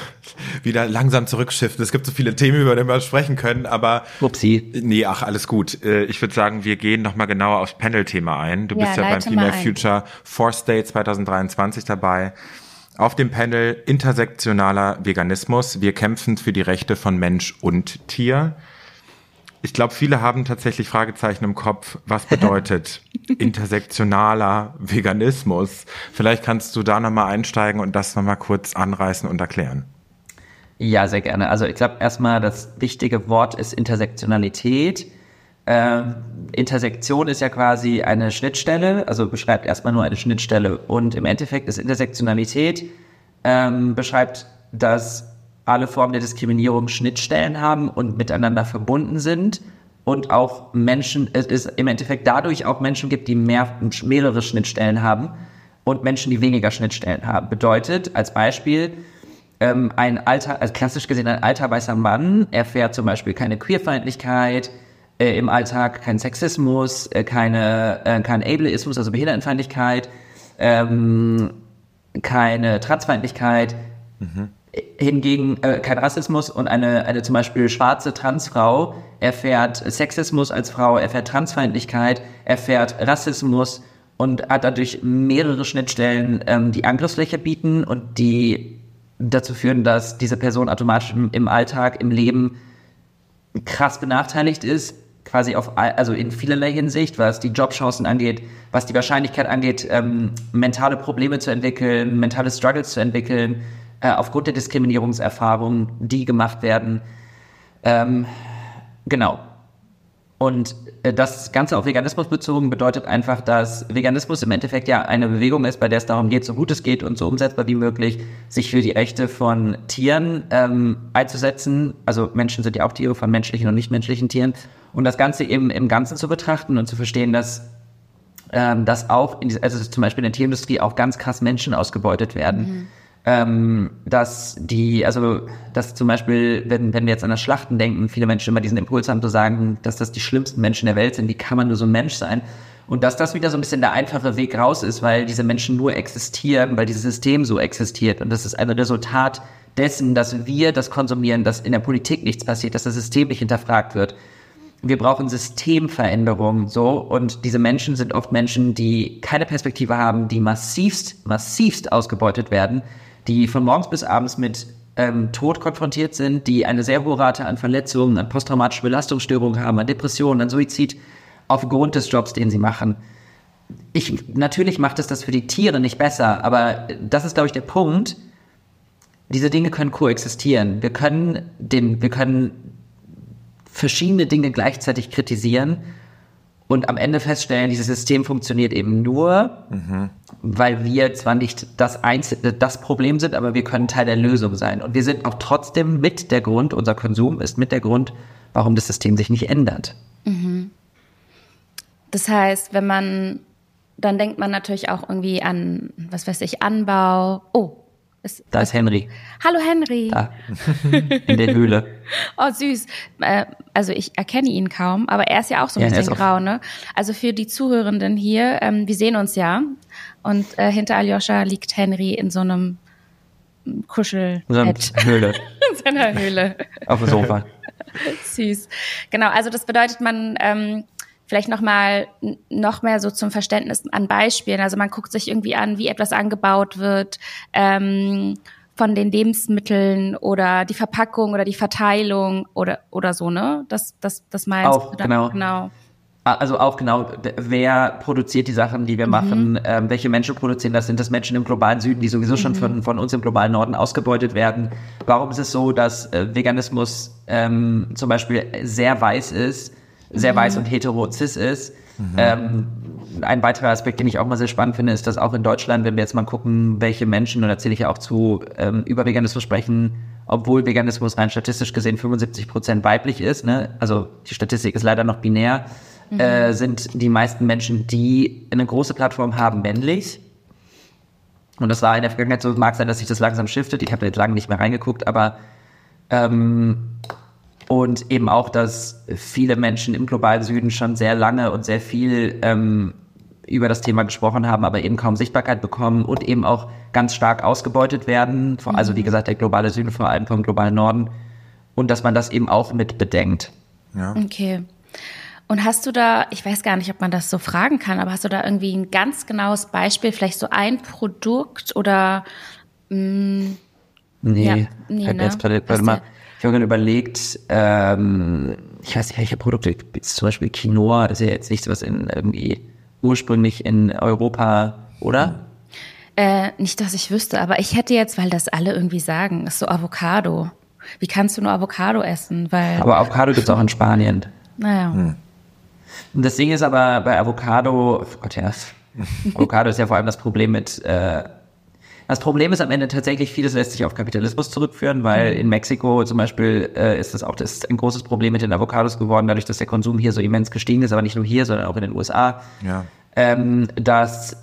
wieder langsam zurückschiffen. Es gibt so viele Themen, über die wir sprechen können, aber
Upsi.
nee, ach, alles gut. Äh, ich würde sagen, wir gehen nochmal genauer aufs Panel-Thema ein. Du
Ja,
bist ja beim Female. Future Force Day 2023 dabei. Auf dem Panel intersektionaler Veganismus. Wir kämpfen für die Rechte von Mensch und Tier. Ich glaube, viele haben tatsächlich Fragezeichen im Kopf. Was bedeutet intersektionaler Veganismus? Vielleicht kannst du da nochmal einsteigen und das nochmal kurz anreißen und erklären.
Ja, sehr gerne. Also ich glaube erstmal, das wichtige Wort ist Intersektionalität. Ähm, Intersektion ist ja quasi eine Schnittstelle, also beschreibt erstmal nur eine Schnittstelle. Und im Endeffekt ist Intersektionalität ähm, beschreibt, dass alle Formen der Diskriminierung Schnittstellen haben und miteinander verbunden sind und auch Menschen, es ist im Endeffekt dadurch auch Menschen gibt, die mehr, mehrere Schnittstellen haben und Menschen, die weniger Schnittstellen haben. Bedeutet, als Beispiel, ähm, ein alter, also klassisch gesehen ein alter weißer Mann erfährt zum Beispiel keine Queerfeindlichkeit äh, im Alltag, kein Sexismus, äh, keine, äh, kein Ableismus, also Behindertenfeindlichkeit, ähm, keine Transfeindlichkeit, hingegen äh, kein Rassismus und eine, eine zum Beispiel schwarze Transfrau erfährt Sexismus als Frau, erfährt Transfeindlichkeit, erfährt Rassismus und hat dadurch mehrere Schnittstellen, ähm, die Angriffsfläche bieten und die dazu führen, dass diese Person automatisch im, im Alltag, im Leben krass benachteiligt ist, quasi auf, also in vielerlei Hinsicht, was die Jobchancen angeht, was die Wahrscheinlichkeit angeht, ähm, mentale Probleme zu entwickeln, mentale Struggles zu entwickeln, äh, aufgrund der Diskriminierungserfahrungen, die gemacht werden. Ähm, genau. Und das Ganze auf Veganismus bezogen bedeutet einfach, dass Veganismus im Endeffekt ja eine Bewegung ist, bei der es darum geht, so gut es geht und so umsetzbar wie möglich, sich für die Rechte von Tieren ähm, einzusetzen. Also Menschen sind ja auch Tiere von menschlichen und nichtmenschlichen Tieren. Und das Ganze eben im Ganzen zu betrachten und zu verstehen, dass ähm, dass auch, in, also zum Beispiel in der Tierindustrie auch ganz krass Menschen ausgebeutet werden. Ähm, dass die, also, dass zum Beispiel, wenn, wenn wir jetzt an das Schlachten denken, viele Menschen immer diesen Impuls haben zu sagen, dass das die schlimmsten Menschen der Welt sind, wie kann man nur so ein Mensch sein? Und dass das wieder so ein bisschen der einfache Weg raus ist, weil diese Menschen nur existieren, weil dieses System so existiert. Und das ist ein Resultat dessen, dass wir das konsumieren, dass in der Politik nichts passiert, dass das System nicht hinterfragt wird wir brauchen Systemveränderungen, so. Und diese Menschen sind oft Menschen, die keine Perspektive haben, die massivst, massivst ausgebeutet werden, die von morgens bis abends mit ähm, Tod konfrontiert sind, die eine sehr hohe Rate an Verletzungen, an posttraumatischen Belastungsstörungen haben, an Depressionen, an Suizid aufgrund des Jobs, den sie machen. Ich, natürlich macht es das für die Tiere nicht besser, aber das ist, glaube ich, der Punkt. Diese Dinge können koexistieren. Wir können den, wir können verschiedene Dinge gleichzeitig kritisieren und am Ende feststellen, dieses System funktioniert eben nur, weil wir zwar nicht das, Einzel das Problem sind, aber wir können Teil der Lösung sein. Und wir sind auch trotzdem mit der Grund, unser Konsum ist mit der Grund, warum das System sich nicht ändert.
Das heißt, wenn man, dann denkt man natürlich auch irgendwie an, was weiß ich, Anbau. Oh, ist,
Da ist Henry,
hallo Henry.
da, in der Höhle.
Oh, süß. Äh, also ich erkenne ihn kaum, aber er ist ja auch so ein
Ja,
bisschen grau, ne? Also für die Zuhörenden hier, ähm, wir sehen uns ja. Und äh, hinter Aljoscha liegt Henry in so einem Kuschel
So eine Höhle
in seiner Höhle.
auf dem Sofa.
Süß. Genau, also das bedeutet, man ähm, vielleicht noch mal n- noch mehr so zum Verständnis an Beispielen. Also man guckt sich irgendwie an, wie etwas angebaut wird, ähm, von den Lebensmitteln oder die Verpackung oder die Verteilung oder oder so, ne? Das das das meinst
Auch,
du?
genau.
Genau.
Also auch genau, wer produziert die Sachen, die wir machen, ähm, welche Menschen produzieren das? Sind das Menschen im globalen Süden, die sowieso schon von, von uns im globalen Norden ausgebeutet werden? Warum ist es so, dass äh, Veganismus ähm, zum Beispiel sehr weiß ist, sehr weiß und hetero cis ist? Ähm, ein weiterer Aspekt, den ich auch mal sehr spannend finde, ist, dass auch in Deutschland, wenn wir jetzt mal gucken, welche Menschen, und da zähle ich ja auch zu, ähm, über Veganismus sprechen, obwohl Veganismus rein statistisch gesehen 75 Prozent weiblich ist, ne? also die Statistik ist leider noch binär, äh, sind die meisten Menschen, die eine große Plattform haben, männlich. Und das war in der Vergangenheit so, mag sein, dass sich das langsam shiftet. Ich habe da jetzt lange nicht mehr reingeguckt, aber ähm, und eben auch, dass viele Menschen im globalen Süden schon sehr lange und sehr viel ähm, über das Thema gesprochen haben, aber eben kaum Sichtbarkeit bekommen und eben auch ganz stark ausgebeutet werden. Also wie gesagt, der globale Süden vor allem vom globalen Norden. Und dass man das eben auch mit bedenkt.
Ja.
Okay. Und hast du da, ich weiß gar nicht, ob man das so fragen kann, aber hast du da irgendwie ein ganz genaues Beispiel, vielleicht so ein Produkt oder mh,
Nee,
Ja,
nee
nee,
halt
ne?
jetzt warte mal. Habe gerade überlegt, ähm, ich weiß nicht, welche Produkte, zum Beispiel Quinoa ist ja jetzt nichts, was in irgendwie ursprünglich in Europa, oder?
äh, nicht, dass ich wüsste, aber ich hätte jetzt, weil das alle irgendwie sagen, ist so Avocado. Wie kannst du nur Avocado essen? Weil,
Aber Avocado gibt's auch in Spanien.
naja.
Und das Ding ist aber bei Avocado, oh Gott ja, Avocado ist ja vor allem das Problem mit, äh, das Problem ist am Ende tatsächlich, vieles lässt sich auf Kapitalismus zurückführen, weil in Mexiko zum Beispiel äh, ist das auch das ist ein großes Problem mit den Avocados geworden, dadurch, dass der Konsum hier so immens gestiegen ist, aber nicht nur hier, sondern auch in den USA.
Ja.
ähm, dass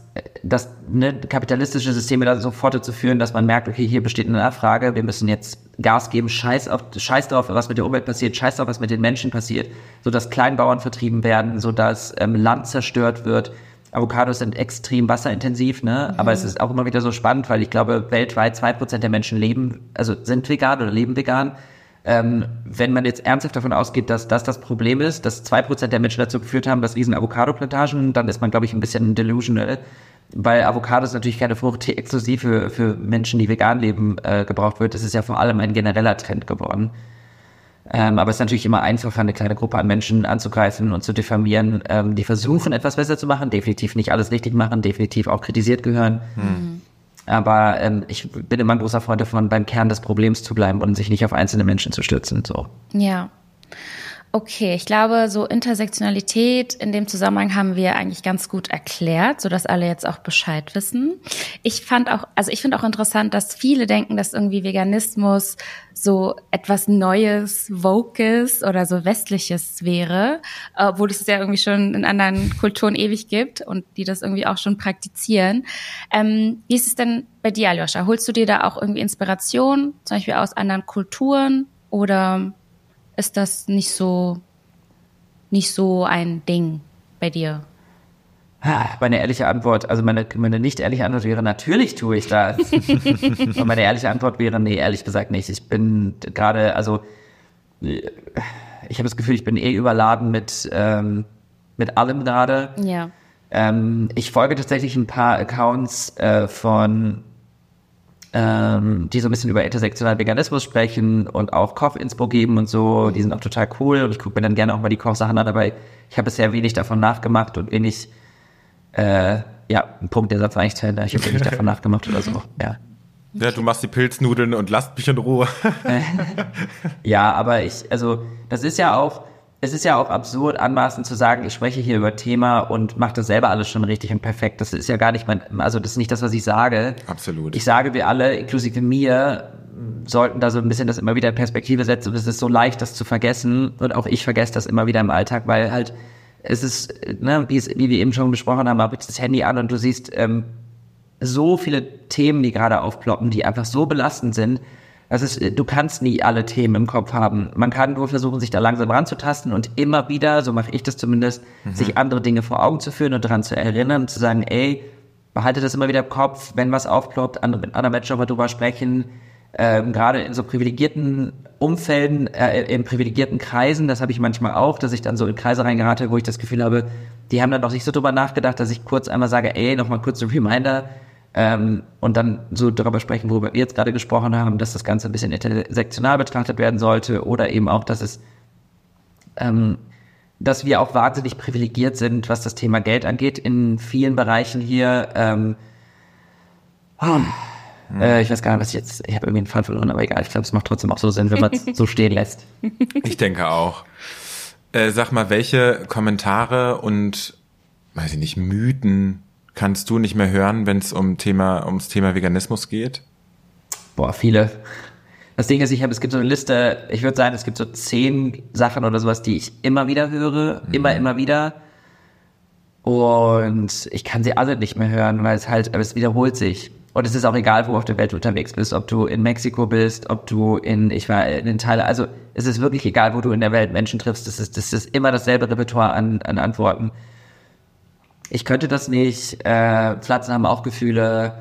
das ne, kapitalistische Systeme da so fortzuführen, dass man merkt, okay, hier besteht eine Nachfrage, wir müssen jetzt Gas geben, scheiß, auf, scheiß drauf, was mit der Umwelt passiert, scheiß drauf, was mit den Menschen passiert, sodass Kleinbauern vertrieben werden, sodass ähm, Land zerstört wird. Avocados sind extrem wasserintensiv, ne? aber es ist auch immer wieder so spannend, weil ich glaube, weltweit zwei Prozent der Menschen leben, also sind vegan oder leben vegan. Ähm, wenn man jetzt ernsthaft davon ausgeht, dass das das Problem ist, dass zwei Prozent der Menschen dazu geführt haben, dass riesen Avocado-Plantagen, dann ist man, glaube ich, ein bisschen delusional, weil Avocado ist natürlich keine Frucht, die exklusiv für, für Menschen, die vegan leben, äh, gebraucht wird. Das ist ja vor allem ein genereller Trend geworden. Ähm, aber es ist natürlich immer einfacher, eine kleine Gruppe an Menschen anzugreifen und zu diffamieren, ähm, die versuchen, etwas besser zu machen, definitiv nicht alles richtig machen, definitiv auch kritisiert gehören. Aber ähm, ich bin immer ein großer Freund davon, beim Kern des Problems zu bleiben und sich nicht auf einzelne Menschen zu stürzen. So.
Ja. Okay, ich glaube, so Intersektionalität in dem Zusammenhang haben wir eigentlich ganz gut erklärt, so dass alle jetzt auch Bescheid wissen. Ich fand auch, also ich finde auch interessant, dass viele denken, dass irgendwie Veganismus so etwas Neues, Vokes oder so Westliches wäre, obwohl es es ja irgendwie schon in anderen Kulturen ewig gibt und die das irgendwie auch schon praktizieren. Ähm, wie ist es denn bei dir, Aljoscha? Holst du dir da auch irgendwie Inspiration, zum Beispiel aus anderen Kulturen oder ist das nicht so, nicht so ein Ding bei dir?
Meine ehrliche Antwort, also meine, meine nicht ehrliche Antwort wäre, natürlich tue ich das. Und meine ehrliche Antwort wäre, nee, ehrlich gesagt nicht. Ich bin gerade, also ich habe das Gefühl, ich bin eh überladen mit, ähm, mit allem gerade.
Ja.
Ähm, ich folge tatsächlich ein paar Accounts äh, von, ähm, die so ein bisschen über intersektionalen Veganismus sprechen und auch Kochinspo geben und so. Die sind auch total cool und ich gucke mir dann gerne auch mal die Kochsachen an, aber ich habe bisher wenig davon nachgemacht und wenig, äh, ja, ein Punkt, der Satz war eigentlich zu Ende. Ich habe wenig davon nachgemacht oder so, ja.
ja, du machst die Pilznudeln und lasst mich in Ruhe.
Ja, aber ich, also das ist ja auch, es ist ja auch absurd, anmaßend zu sagen, ich spreche hier über Thema und mache das selber alles schon richtig und perfekt. Das ist ja gar nicht mein, also das ist nicht das, was ich sage.
Absolut.
Ich sage, wir alle, inklusive mir, sollten da so ein bisschen das immer wieder in Perspektive setzen und es ist so leicht, das zu vergessen und auch ich vergesse das immer wieder im Alltag, weil halt es ist, ne, wie, es, wie wir eben schon besprochen haben, habe ich das Handy an und du siehst ähm, so viele Themen, die gerade aufploppen, die einfach so belastend sind. Das ist, du kannst nie alle Themen im Kopf haben. Man kann nur versuchen, sich da langsam ranzutasten und immer wieder, so mache ich das zumindest, sich andere Dinge vor Augen zu führen und daran zu erinnern, zu sagen, ey, behalte das immer wieder im Kopf, wenn was aufploppt, andere, mit anderen Menschen darüber sprechen, ähm, gerade in so privilegierten Umfelden, äh, in privilegierten Kreisen, das habe ich manchmal auch, dass ich dann so in Kreise reingerate, wo ich das Gefühl habe, die haben dann noch nicht so drüber nachgedacht, dass ich kurz einmal sage, ey, nochmal kurz ein Reminder, ähm, und dann so darüber sprechen, worüber wir jetzt gerade gesprochen haben, dass das Ganze ein bisschen intersektional betrachtet werden sollte oder eben auch, dass es, ähm, dass wir auch wahnsinnig privilegiert sind, was das Thema Geld angeht, in vielen Bereichen hier. Ähm, oh, äh, ich weiß gar nicht, was ich jetzt, ich habe irgendwie einen Fall verloren, aber egal, ich glaube, es macht trotzdem auch so Sinn, wenn man es so stehen lässt.
Ich denke auch. Äh, sag mal, welche Kommentare und, weiß ich nicht, Mythen kannst du nicht mehr hören, wenn es um Thema, ums Thema Veganismus geht?
Boah, viele. Das Ding ist, ich habe, es gibt so eine Liste, ich würde sagen, es gibt so zehn Sachen oder sowas, die ich immer wieder höre, immer, immer wieder. Und ich kann sie alle nicht mehr hören, weil es halt, aber es wiederholt sich. Und es ist auch egal, wo du auf der Welt du unterwegs bist, ob du in Mexiko bist, ob du in, ich war in den Teilen, also es ist wirklich egal, wo du in der Welt Menschen triffst, das ist, das ist immer dasselbe Repertoire an, an Antworten. Ich könnte das nicht. Äh, Pflanzen haben auch Gefühle.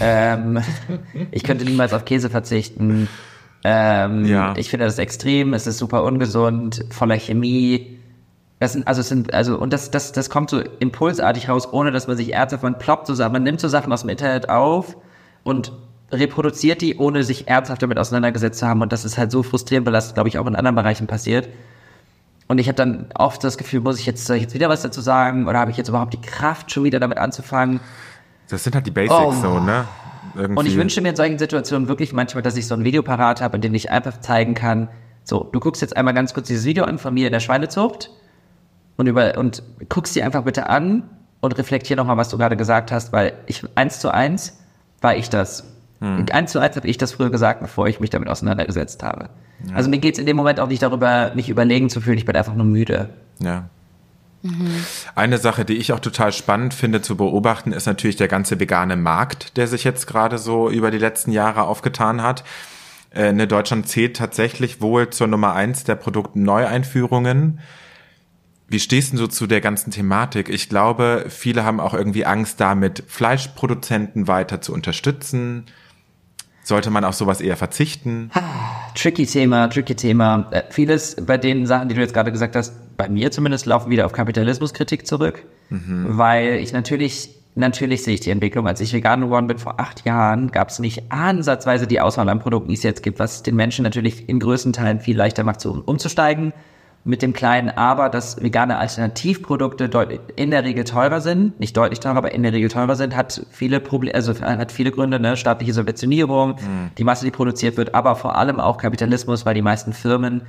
ähm, ich könnte niemals auf Käse verzichten. Ähm,
Ja.
Ich finde das extrem. Es ist super ungesund, voller Chemie. Das sind, also es sind, also, und das, das, das kommt so impulsartig raus, ohne dass man sich ernsthaft, man ploppt so Sachen, man nimmt so Sachen aus dem Internet auf und reproduziert die, ohne sich ernsthaft damit auseinandergesetzt zu haben. Und das ist halt so frustrierend, weil das, glaube ich, auch in anderen Bereichen passiert. Und ich habe dann oft das Gefühl, muss ich jetzt, soll ich jetzt wieder was dazu sagen? Oder habe ich jetzt überhaupt die Kraft, schon wieder damit anzufangen?
Das sind halt die Basics
Oh.
so, ne? Irgendwie.
Und ich wünsche mir in solchen Situationen wirklich manchmal, dass ich so ein Video parat habe, in dem ich einfach zeigen kann, so, du guckst jetzt einmal ganz kurz dieses Video an von mir in der Schweinezucht und über und guckst dir einfach bitte an und reflektier nochmal, was du gerade gesagt hast, weil ich eins zu eins war ich das. Eins zu eins habe ich das früher gesagt, bevor ich mich damit auseinandergesetzt habe. Also mir geht's in dem Moment auch nicht darüber, mich überlegen zu fühlen, ich bin einfach nur müde.
Ja. Eine Sache, die ich auch total spannend finde zu beobachten, ist natürlich der ganze vegane Markt, der sich jetzt gerade so über die letzten Jahre aufgetan hat. Äh, ne, Deutschland zählt tatsächlich wohl zur Nummer eins der Produktneueinführungen. Wie stehst du so zu der ganzen Thematik? Ich glaube, viele haben auch irgendwie Angst, damit Fleischproduzenten weiter zu unterstützen. Sollte man auf sowas eher verzichten?
Tricky Thema, tricky Thema. Äh, vieles bei den Sachen, die du jetzt gerade gesagt hast, bei mir zumindest laufen wieder auf Kapitalismuskritik zurück, weil ich natürlich, natürlich sehe ich die Entwicklung. Als ich vegan geworden bin vor acht Jahren, gab es nicht ansatzweise die Auswahl an Produkten, die es jetzt gibt, was den Menschen natürlich in größten Teilen viel leichter macht, so umzusteigen. Mit dem kleinen Aber, dass vegane Alternativprodukte deutlich, in der Regel teurer sind, nicht deutlich teurer, aber in der Regel teurer sind, hat viele Probleme, also hat viele Gründe, ne, staatliche Subventionierung, die Masse, die produziert wird, aber vor allem auch Kapitalismus, weil die meisten Firmen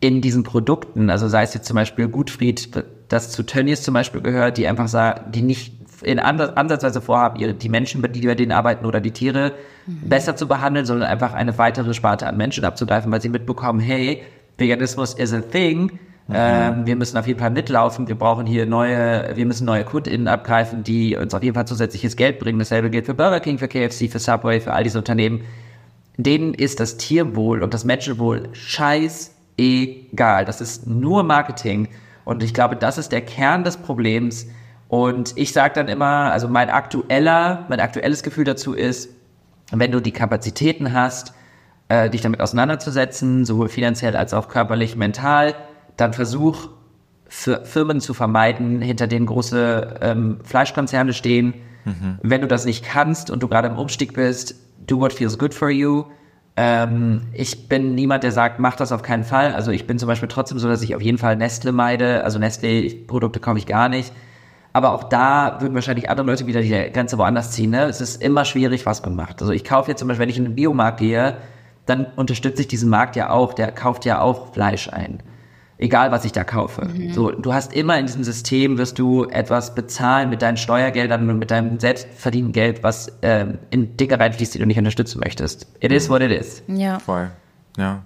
in diesen Produkten, also sei es jetzt zum Beispiel Gutfried, das zu Tönnies zum Beispiel gehört, die einfach sagen, die nicht in Ansatz, Ansatzweise vorhaben, ihre, die Menschen, die bei denen arbeiten oder die Tiere besser zu behandeln, sondern einfach eine weitere Sparte an Menschen abzugreifen, weil sie mitbekommen, hey, Veganismus is a thing, ähm, wir müssen auf jeden Fall mitlaufen, wir brauchen hier neue, wir müssen neue KundInnen abgreifen, die uns auf jeden Fall zusätzliches Geld bringen. Dasselbe gilt für Burger King, für KFC, für Subway, für all diese Unternehmen denen ist das Tierwohl und das Menschenwohl scheißegal. Das ist nur Marketing. Und ich glaube, das ist der Kern des Problems. Und ich sage dann immer, also mein aktueller, mein aktuelles Gefühl dazu ist, wenn du die Kapazitäten hast, äh, dich damit auseinanderzusetzen, sowohl finanziell als auch körperlich, mental, dann versuch für Firmen zu vermeiden, hinter denen große ähm, Fleischkonzerne stehen. Wenn du das nicht kannst und du gerade im Umstieg bist, do what feels good for you. Ähm, ich bin niemand, der sagt, mach das auf keinen Fall. Also ich bin zum Beispiel trotzdem so, dass ich auf jeden Fall Nestle meide. Also Nestle-Produkte kaufe ich gar nicht. Aber auch da würden wahrscheinlich andere Leute wieder die Grenze woanders ziehen. Ne? Es ist immer schwierig, was man macht. Also ich kaufe jetzt zum Beispiel, wenn ich in den Biomarkt gehe, dann unterstütze ich diesen Markt ja auch. Der kauft ja auch Fleisch ein. Egal, was ich da kaufe. So, du hast immer in diesem System, wirst du etwas bezahlen mit deinen Steuergeldern und mit deinem selbstverdienten Geld, was ähm, in Dinge reinfließt, die du nicht unterstützen möchtest. It is what it is.
Ja.
Voll, ja.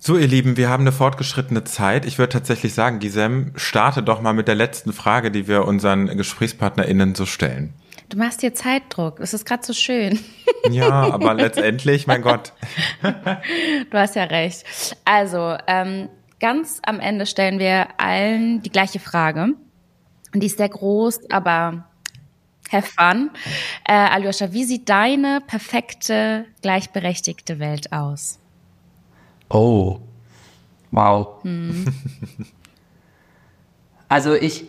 So, ihr Lieben, wir haben eine fortgeschrittene Zeit. Ich würde tatsächlich sagen, Gisem, starte doch mal mit der letzten Frage, die wir unseren GesprächspartnerInnen so stellen.
Du machst dir Zeitdruck. Das ist gerade so schön.
Ja, aber letztendlich, mein Gott.
Du hast ja recht. Also, ähm, ganz am Ende stellen wir allen die gleiche Frage. Und die ist sehr groß, aber have fun. Äh, Aljoscha, wie sieht deine perfekte, gleichberechtigte Welt aus?
Oh. Wow. Also ich,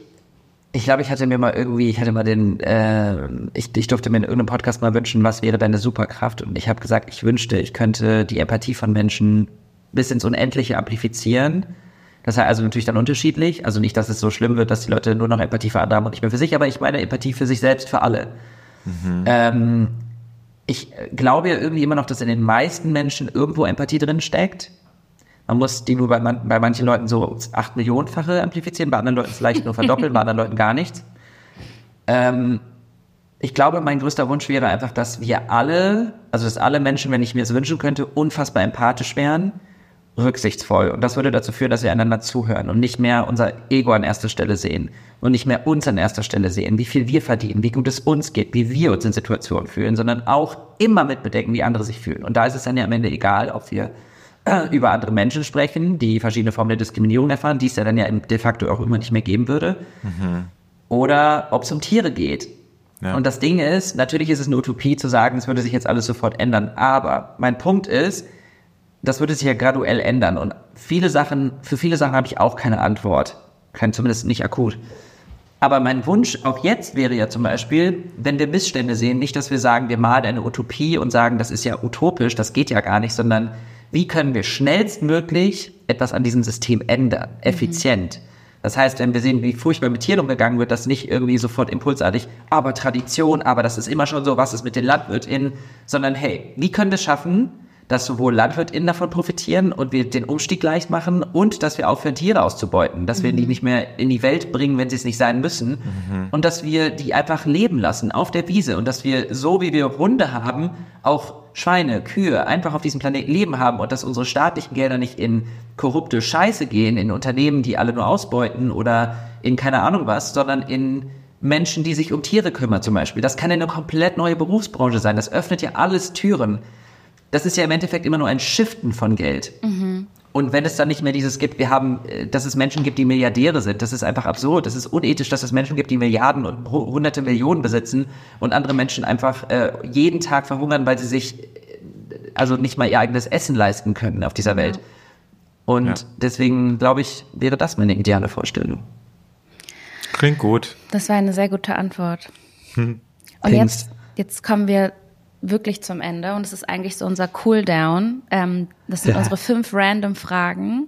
ich glaube, ich hatte mir mal irgendwie, ich hatte mal den, äh, ich, ich durfte mir in irgendeinem Podcast mal wünschen, was wäre deine Superkraft? Und ich habe gesagt, ich wünschte, ich könnte die Empathie von Menschen bis ins Unendliche amplifizieren. Das heißt also natürlich dann unterschiedlich. Also nicht, dass es so schlimm wird, dass die Leute nur noch Empathie für andere haben und nicht mehr für sich, aber ich meine Empathie für sich selbst, für alle. Ähm, ich glaube ja irgendwie immer noch, dass in den meisten Menschen irgendwo Empathie drin steckt. Man muss die nur bei, man, bei manchen Leuten so acht Millionenfache amplifizieren, bei anderen Leuten vielleicht nur verdoppeln, bei anderen Leuten gar nichts. Ähm, ich glaube, mein größter Wunsch wäre einfach, dass wir alle, also dass alle Menschen, wenn ich mir es wünschen könnte, unfassbar empathisch wären, rücksichtsvoll. Und das würde dazu führen, dass wir einander zuhören und nicht mehr unser Ego an erster Stelle sehen und nicht mehr uns an erster Stelle sehen, wie viel wir verdienen, wie gut es uns geht, wie wir uns in Situationen fühlen, sondern auch immer mit bedenken, wie andere sich fühlen. Und da ist es dann ja am Ende egal, ob wir über andere Menschen sprechen, die verschiedene Formen der Diskriminierung erfahren, die es ja dann ja de facto auch immer nicht mehr geben würde. Oder ob es um Tiere geht.
Ja.
Und das Ding ist, natürlich ist es eine Utopie zu sagen, es würde sich jetzt alles sofort ändern. Aber mein Punkt ist, das würde sich ja graduell ändern. Und viele Sachen, für viele Sachen habe ich auch keine Antwort. Kein, zumindest nicht akut. Aber mein Wunsch auch jetzt wäre ja zum Beispiel, wenn wir Missstände sehen, nicht, dass wir sagen, wir malen eine Utopie und sagen, das ist ja utopisch, das geht ja gar nicht, sondern wie können wir schnellstmöglich etwas an diesem System ändern, effizient. Das heißt, wenn wir sehen, wie furchtbar mit Tieren umgegangen wird, das nicht irgendwie sofort impulsartig, aber Tradition, aber das ist immer schon so, was ist mit den LandwirtInnen, sondern hey, wie können wir es schaffen, dass sowohl LandwirtInnen davon profitieren und wir den Umstieg leicht machen und dass wir aufhören, Tiere auszubeuten, dass wir die nicht mehr in die Welt bringen, wenn sie es nicht sein müssen und dass wir die einfach leben lassen auf der Wiese und dass wir so, wie wir Hunde haben, auch Schweine, Kühe einfach auf diesem Planeten leben haben und dass unsere staatlichen Gelder nicht in korrupte Scheiße gehen, in Unternehmen, die alle nur ausbeuten oder in keine Ahnung was, sondern in Menschen, die sich um Tiere kümmern zum Beispiel. Das kann ja eine komplett neue Berufsbranche sein. Das öffnet ja alles Türen das ist ja im Endeffekt immer nur ein Shiften von Geld. Und wenn es dann nicht mehr dieses gibt, wir haben, äh, dass es Menschen gibt, die Milliardäre sind, das ist einfach absurd. Das ist unethisch, dass es Menschen gibt, die Milliarden und hu- hunderte Millionen besitzen und andere Menschen einfach äh, jeden Tag verhungern, weil sie sich äh, also nicht mal ihr eigenes Essen leisten können auf dieser Welt. Und
Ja.
deswegen glaube ich, wäre das meine ideale Vorstellung.
Klingt gut.
Das war eine sehr gute Antwort. Und
Pingst.
jetzt, jetzt kommen wir wirklich zum Ende und es ist eigentlich so unser Cooldown. Ähm, das sind
Ja.
unsere fünf random Fragen.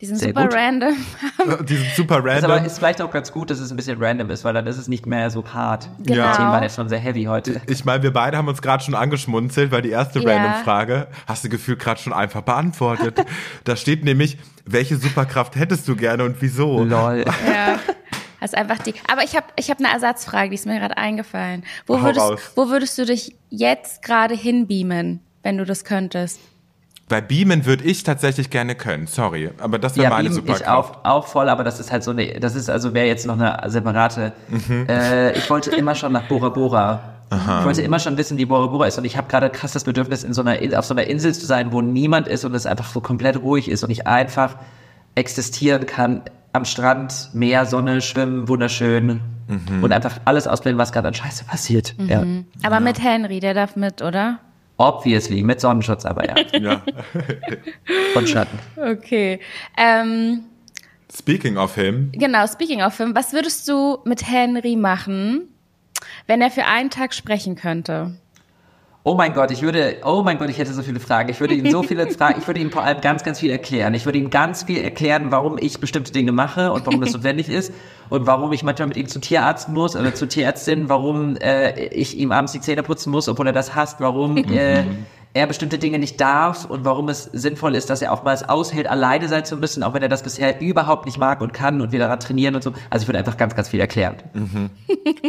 Die sind
Sehr
super
gut.
random.
Die sind super
Das aber
random.
ist vielleicht auch ganz gut, dass es ein bisschen random ist, weil dann ist es nicht mehr so hart.
Genau.
Das Thema war jetzt schon sehr heavy heute.
Ich meine, wir beide haben uns gerade schon angeschmunzelt, weil die erste
Ja.
Random-Frage hast du gefühlt gerade schon einfach beantwortet. da steht nämlich, welche Superkraft hättest du gerne und wieso?
Lol.
ja. Ist einfach die. Aber ich habe ich hab eine Ersatzfrage, die ist mir gerade eingefallen. Wo würdest, wo würdest du dich jetzt gerade hinbeamen, wenn du das könntest?
Bei Beamen würde ich tatsächlich gerne können, sorry. Aber das wäre
Ja,
meine
Beam ich auch, auch voll, aber das ist halt so eine, das ist also wäre jetzt noch eine separate.
Mhm.
Äh, ich wollte immer schon nach Bora Bora. Ich wollte immer schon wissen, wie Bora Bora ist und ich habe gerade krass das Bedürfnis, in so einer In- auf so einer Insel zu sein, wo niemand ist und es einfach so komplett ruhig ist und ich einfach existieren kann am Strand, Meer, Sonne, Schwimmen, wunderschön
Mhm.
und einfach alles ausblenden, was gerade an Scheiße passiert. Ja.
Aber mit Henry, der darf mit, oder?
Obviously, mit Sonnenschutz aber ja.
Ja.
Und Schatten.
Okay. Ähm,
Speaking of him,
genau, speaking of him, was würdest du mit Henry machen, wenn er für einen Tag sprechen könnte?
Oh mein Gott, ich würde, oh mein Gott, ich hätte so viele Fragen. Ich würde ihm so viele Fragen, ich würde ihm vor allem ganz, ganz viel erklären. Ich würde ihm ganz viel erklären, warum ich bestimmte Dinge mache und warum das notwendig ist und warum ich manchmal mit ihm zum Tierarzt muss oder zur Tierärztin, warum äh, ich ihm abends die Zähne putzen muss, obwohl er das hasst, warum äh, er bestimmte Dinge nicht darf und warum es sinnvoll ist, dass er auch mal es aushält, alleine sein zu müssen, auch wenn er das bisher überhaupt nicht mag und kann und wir daran trainieren und so. Also ich würde einfach ganz, ganz viel erklären.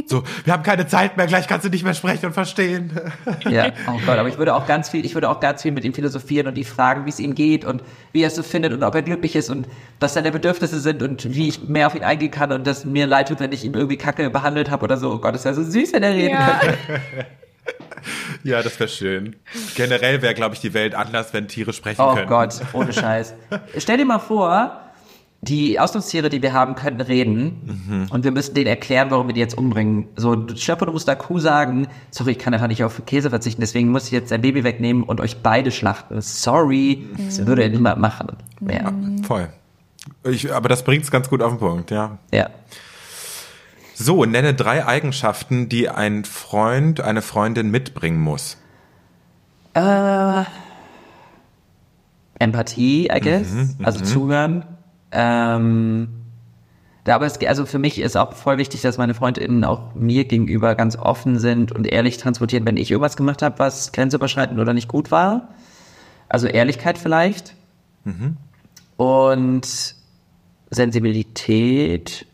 so, wir haben keine Zeit mehr, gleich kannst du nicht mehr sprechen und verstehen.
Ja, oh Gott, aber ich würde auch ganz viel, ich würde auch ganz viel mit ihm philosophieren und ihn fragen, wie es ihm geht und wie er es so findet und ob er glücklich ist und was seine Bedürfnisse sind und wie ich mehr auf ihn eingehen kann und dass mir leid tut, wenn ich ihn irgendwie kacke behandelt habe oder so. Oh Gott, ist ja so süß, wenn er reden könnte.
Ja, das wäre schön. Generell wäre, glaube ich, die Welt anders, wenn Tiere sprechen
Oh
können.
Gott, ohne Scheiß. Stell dir mal vor, die Ausdruckstiere, die wir haben, könnten reden und wir müssen denen erklären, warum wir die jetzt umbringen. So, Schöpfer, du musst da Kuh sagen, sorry, ich kann einfach nicht auf Käse verzichten, deswegen muss ich jetzt dein Baby wegnehmen und euch beide schlachten. Sorry, das würde niemand machen. Ja.
Voll. Ich, aber das bringt's ganz gut auf den Punkt, ja.
ja.
So, nenne drei Eigenschaften, die ein Freund, eine Freundin mitbringen muss.
Äh, Empathie, I guess.
Mhm,
also zuhören. Ähm, da aber es, also für mich ist auch voll wichtig, dass meine FreundInnen auch mir gegenüber ganz offen sind und ehrlich transportieren, wenn ich irgendwas gemacht habe, was grenzüberschreitend oder nicht gut war. Also Ehrlichkeit vielleicht.
Mhm.
Und Sensibilität.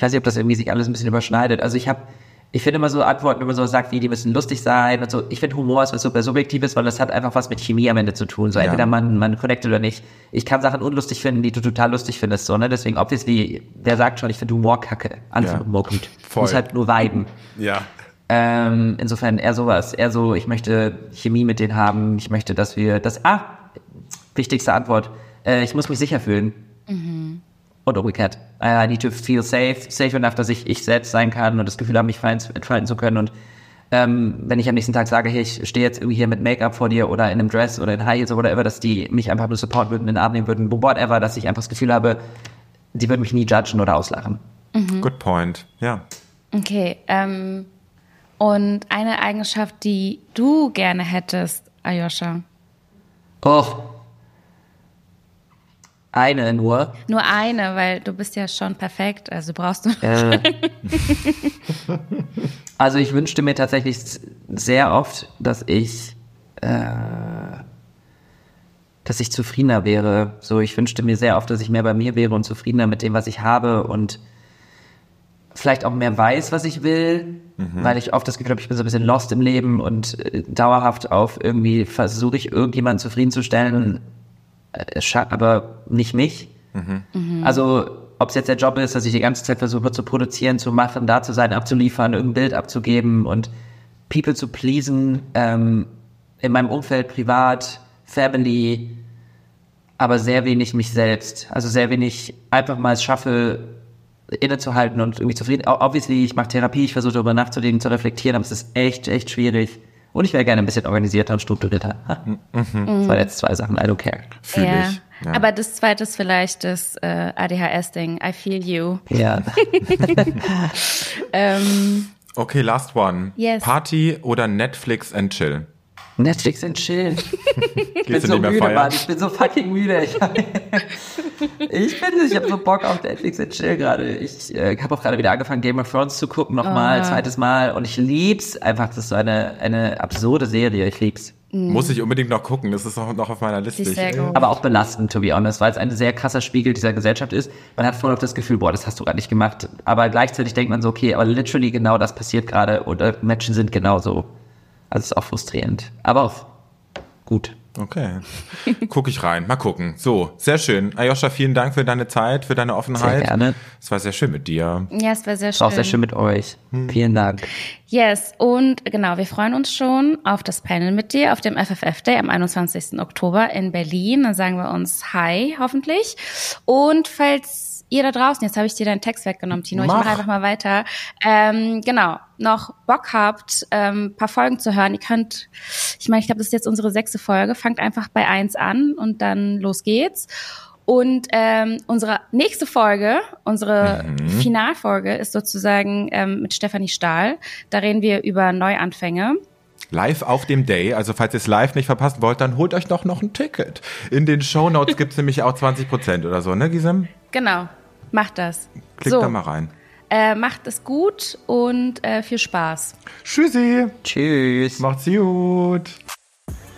Ich weiß nicht, ob das irgendwie sich alles ein bisschen überschneidet. Also ich habe, ich finde immer so Antworten, wenn man so sagt, wie die müssen lustig sein und so. Ich finde Humor ist was super Subjektives, weil das hat einfach was mit Chemie am Ende zu tun. So
Ja.
entweder man, man connectet oder nicht. Ich kann Sachen unlustig finden, die du total lustig findest, so, ne? Deswegen, obviously, wer sagt schon, ich finde Humor kacke. Antwort
Ja.
Humor gut.
Voll.
Muss halt nur viben.
Ja.
Ähm, insofern eher sowas, eher so, ich möchte Chemie mit denen haben, ich möchte, dass wir das, ah, wichtigste Antwort, äh, ich muss mich sicher fühlen. Mhm. Und umgekehrt. I need to feel safe, safe enough, dass ich ich selbst sein kann und das Gefühl habe, mich entfalten zu können und ähm, wenn ich am nächsten Tag sage, hey, ich stehe jetzt irgendwie hier mit Make-up vor dir oder in einem Dress oder in High Heels oder whatever, dass die mich einfach nur supporten würden, in den Arm nehmen würden, whatever, dass ich einfach das Gefühl habe, die würden mich nie judgen oder auslachen.
Mhm. Good point, ja.
Okay, ähm, und eine Eigenschaft, die du gerne hättest, Ayosha?
Oh, eine nur.
Nur eine, weil du bist ja schon perfekt, also brauchst du. Äh.
also ich wünschte mir tatsächlich sehr oft, dass ich, äh, dass ich zufriedener wäre. So, ich wünschte mir sehr oft, dass ich mehr bei mir wäre und zufriedener mit dem, was ich habe und vielleicht auch mehr weiß, was ich will, mhm. weil ich oft das Gefühl habe, ich bin so ein bisschen lost im Leben und äh, dauerhaft auf irgendwie versuche ich irgendjemanden zufriedenzustellen äh, aber nicht mich. Mhm. Mhm. Also ob es jetzt der Job ist, dass ich die ganze Zeit versuche zu produzieren, zu machen, da zu sein, abzuliefern, irgendein Bild abzugeben und People zu pleasen, ähm, in meinem Umfeld, privat, Family, aber sehr wenig mich selbst. Also sehr wenig einfach mal es schaffe, innezuhalten und irgendwie zufrieden. Obviously, ich mache Therapie, ich versuche darüber nachzudenken, zu reflektieren, aber es ist echt, echt schwierig. Und ich wäre gerne ein bisschen organisierter und strukturierter. Mhm. Das waren jetzt zwei Sachen, I don't care.
Fühl ja. ich. Ja. Aber das zweite ist vielleicht das äh, ADHS-Ding. I feel you.
Ja.
ähm, okay, last one.
Yes.
Party oder Netflix and Chill?
Netflix and chill. ich bin so müde, feiern? Mann. Ich bin so fucking müde. Ich, ich bin, ich habe so Bock auf Netflix and chill gerade. Ich äh, habe auch gerade wieder angefangen, Game of Thrones zu gucken, nochmal, oh. zweites Mal. Und ich lieb's einfach. Das ist so eine, eine absurde Serie. Ich lieb's.
Mhm. Muss ich unbedingt noch gucken, das ist auch noch auf meiner Liste.
Aber auch belastend, to be honest, weil es ein sehr krasser Spiegel dieser Gesellschaft ist. Man hat voll auf das Gefühl, boah, das hast du gerade nicht gemacht. Aber gleichzeitig denkt man so, okay, aber literally genau das passiert gerade oder Menschen sind genauso. Also ist auch frustrierend. Aber auch gut.
Okay. Guck ich rein. Mal gucken. So, sehr schön. Ayosha, vielen Dank für deine Zeit, für deine Offenheit.
Sehr gerne.
Es war sehr schön mit dir.
Ja, es war sehr schön.
Es war auch sehr schön mit euch. Hm. Vielen Dank.
Yes, und genau, wir freuen uns schon auf das Panel mit dir auf dem FFF Day am 21. Oktober in Berlin. Dann sagen wir uns Hi, hoffentlich. Und falls ihr da draußen, jetzt habe ich dir deinen Text weggenommen, Tino, Mach. ich mache einfach mal weiter. Ähm, genau, noch Bock habt, ähm, paar Folgen zu hören, ihr könnt, ich meine, ich glaube, das ist jetzt unsere sechste Folge, fangt einfach bei eins an und dann los geht's. Und ähm, unsere nächste Folge, unsere mhm. Finalfolge, ist sozusagen ähm, mit Stefanie Stahl. Da reden wir über Neuanfänge.
Live auf dem Day. Also falls ihr es live nicht verpassen wollt, dann holt euch doch noch ein Ticket. In den Show Notes gibt's nämlich auch 20 Prozent oder so, ne, Gisem?
Genau. Macht das.
Klickt so. da mal rein.
Äh, macht es gut und äh, viel Spaß.
Tschüssi.
Tschüss.
Macht's gut.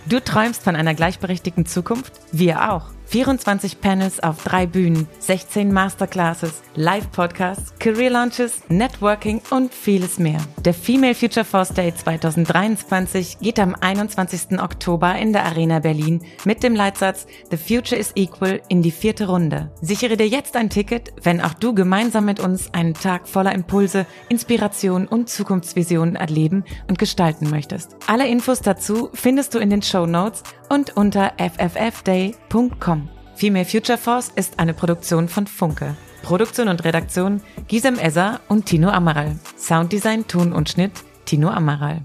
Du träumst von einer gleichberechtigten Zukunft? Wir auch. 24 Panels auf drei Bühnen, 16 Masterclasses, Live-Podcasts, Career-Launches, Networking und vieles mehr. Der Female Future Force Day 2023 geht am 21. Oktober in der Arena Berlin mit dem Leitsatz The Future is Equal in die vierte Runde. Sichere dir jetzt ein Ticket, wenn auch du gemeinsam mit uns einen Tag voller Impulse, Inspiration und Zukunftsvisionen erleben und gestalten möchtest. Alle Infos dazu findest du in den Show Notes und unter fffday.com. Female Future Force ist eine Produktion von Funke. Produktion und Redaktion Gisem Esser und Tino Amaral. Sounddesign, Ton und Schnitt Tino Amaral.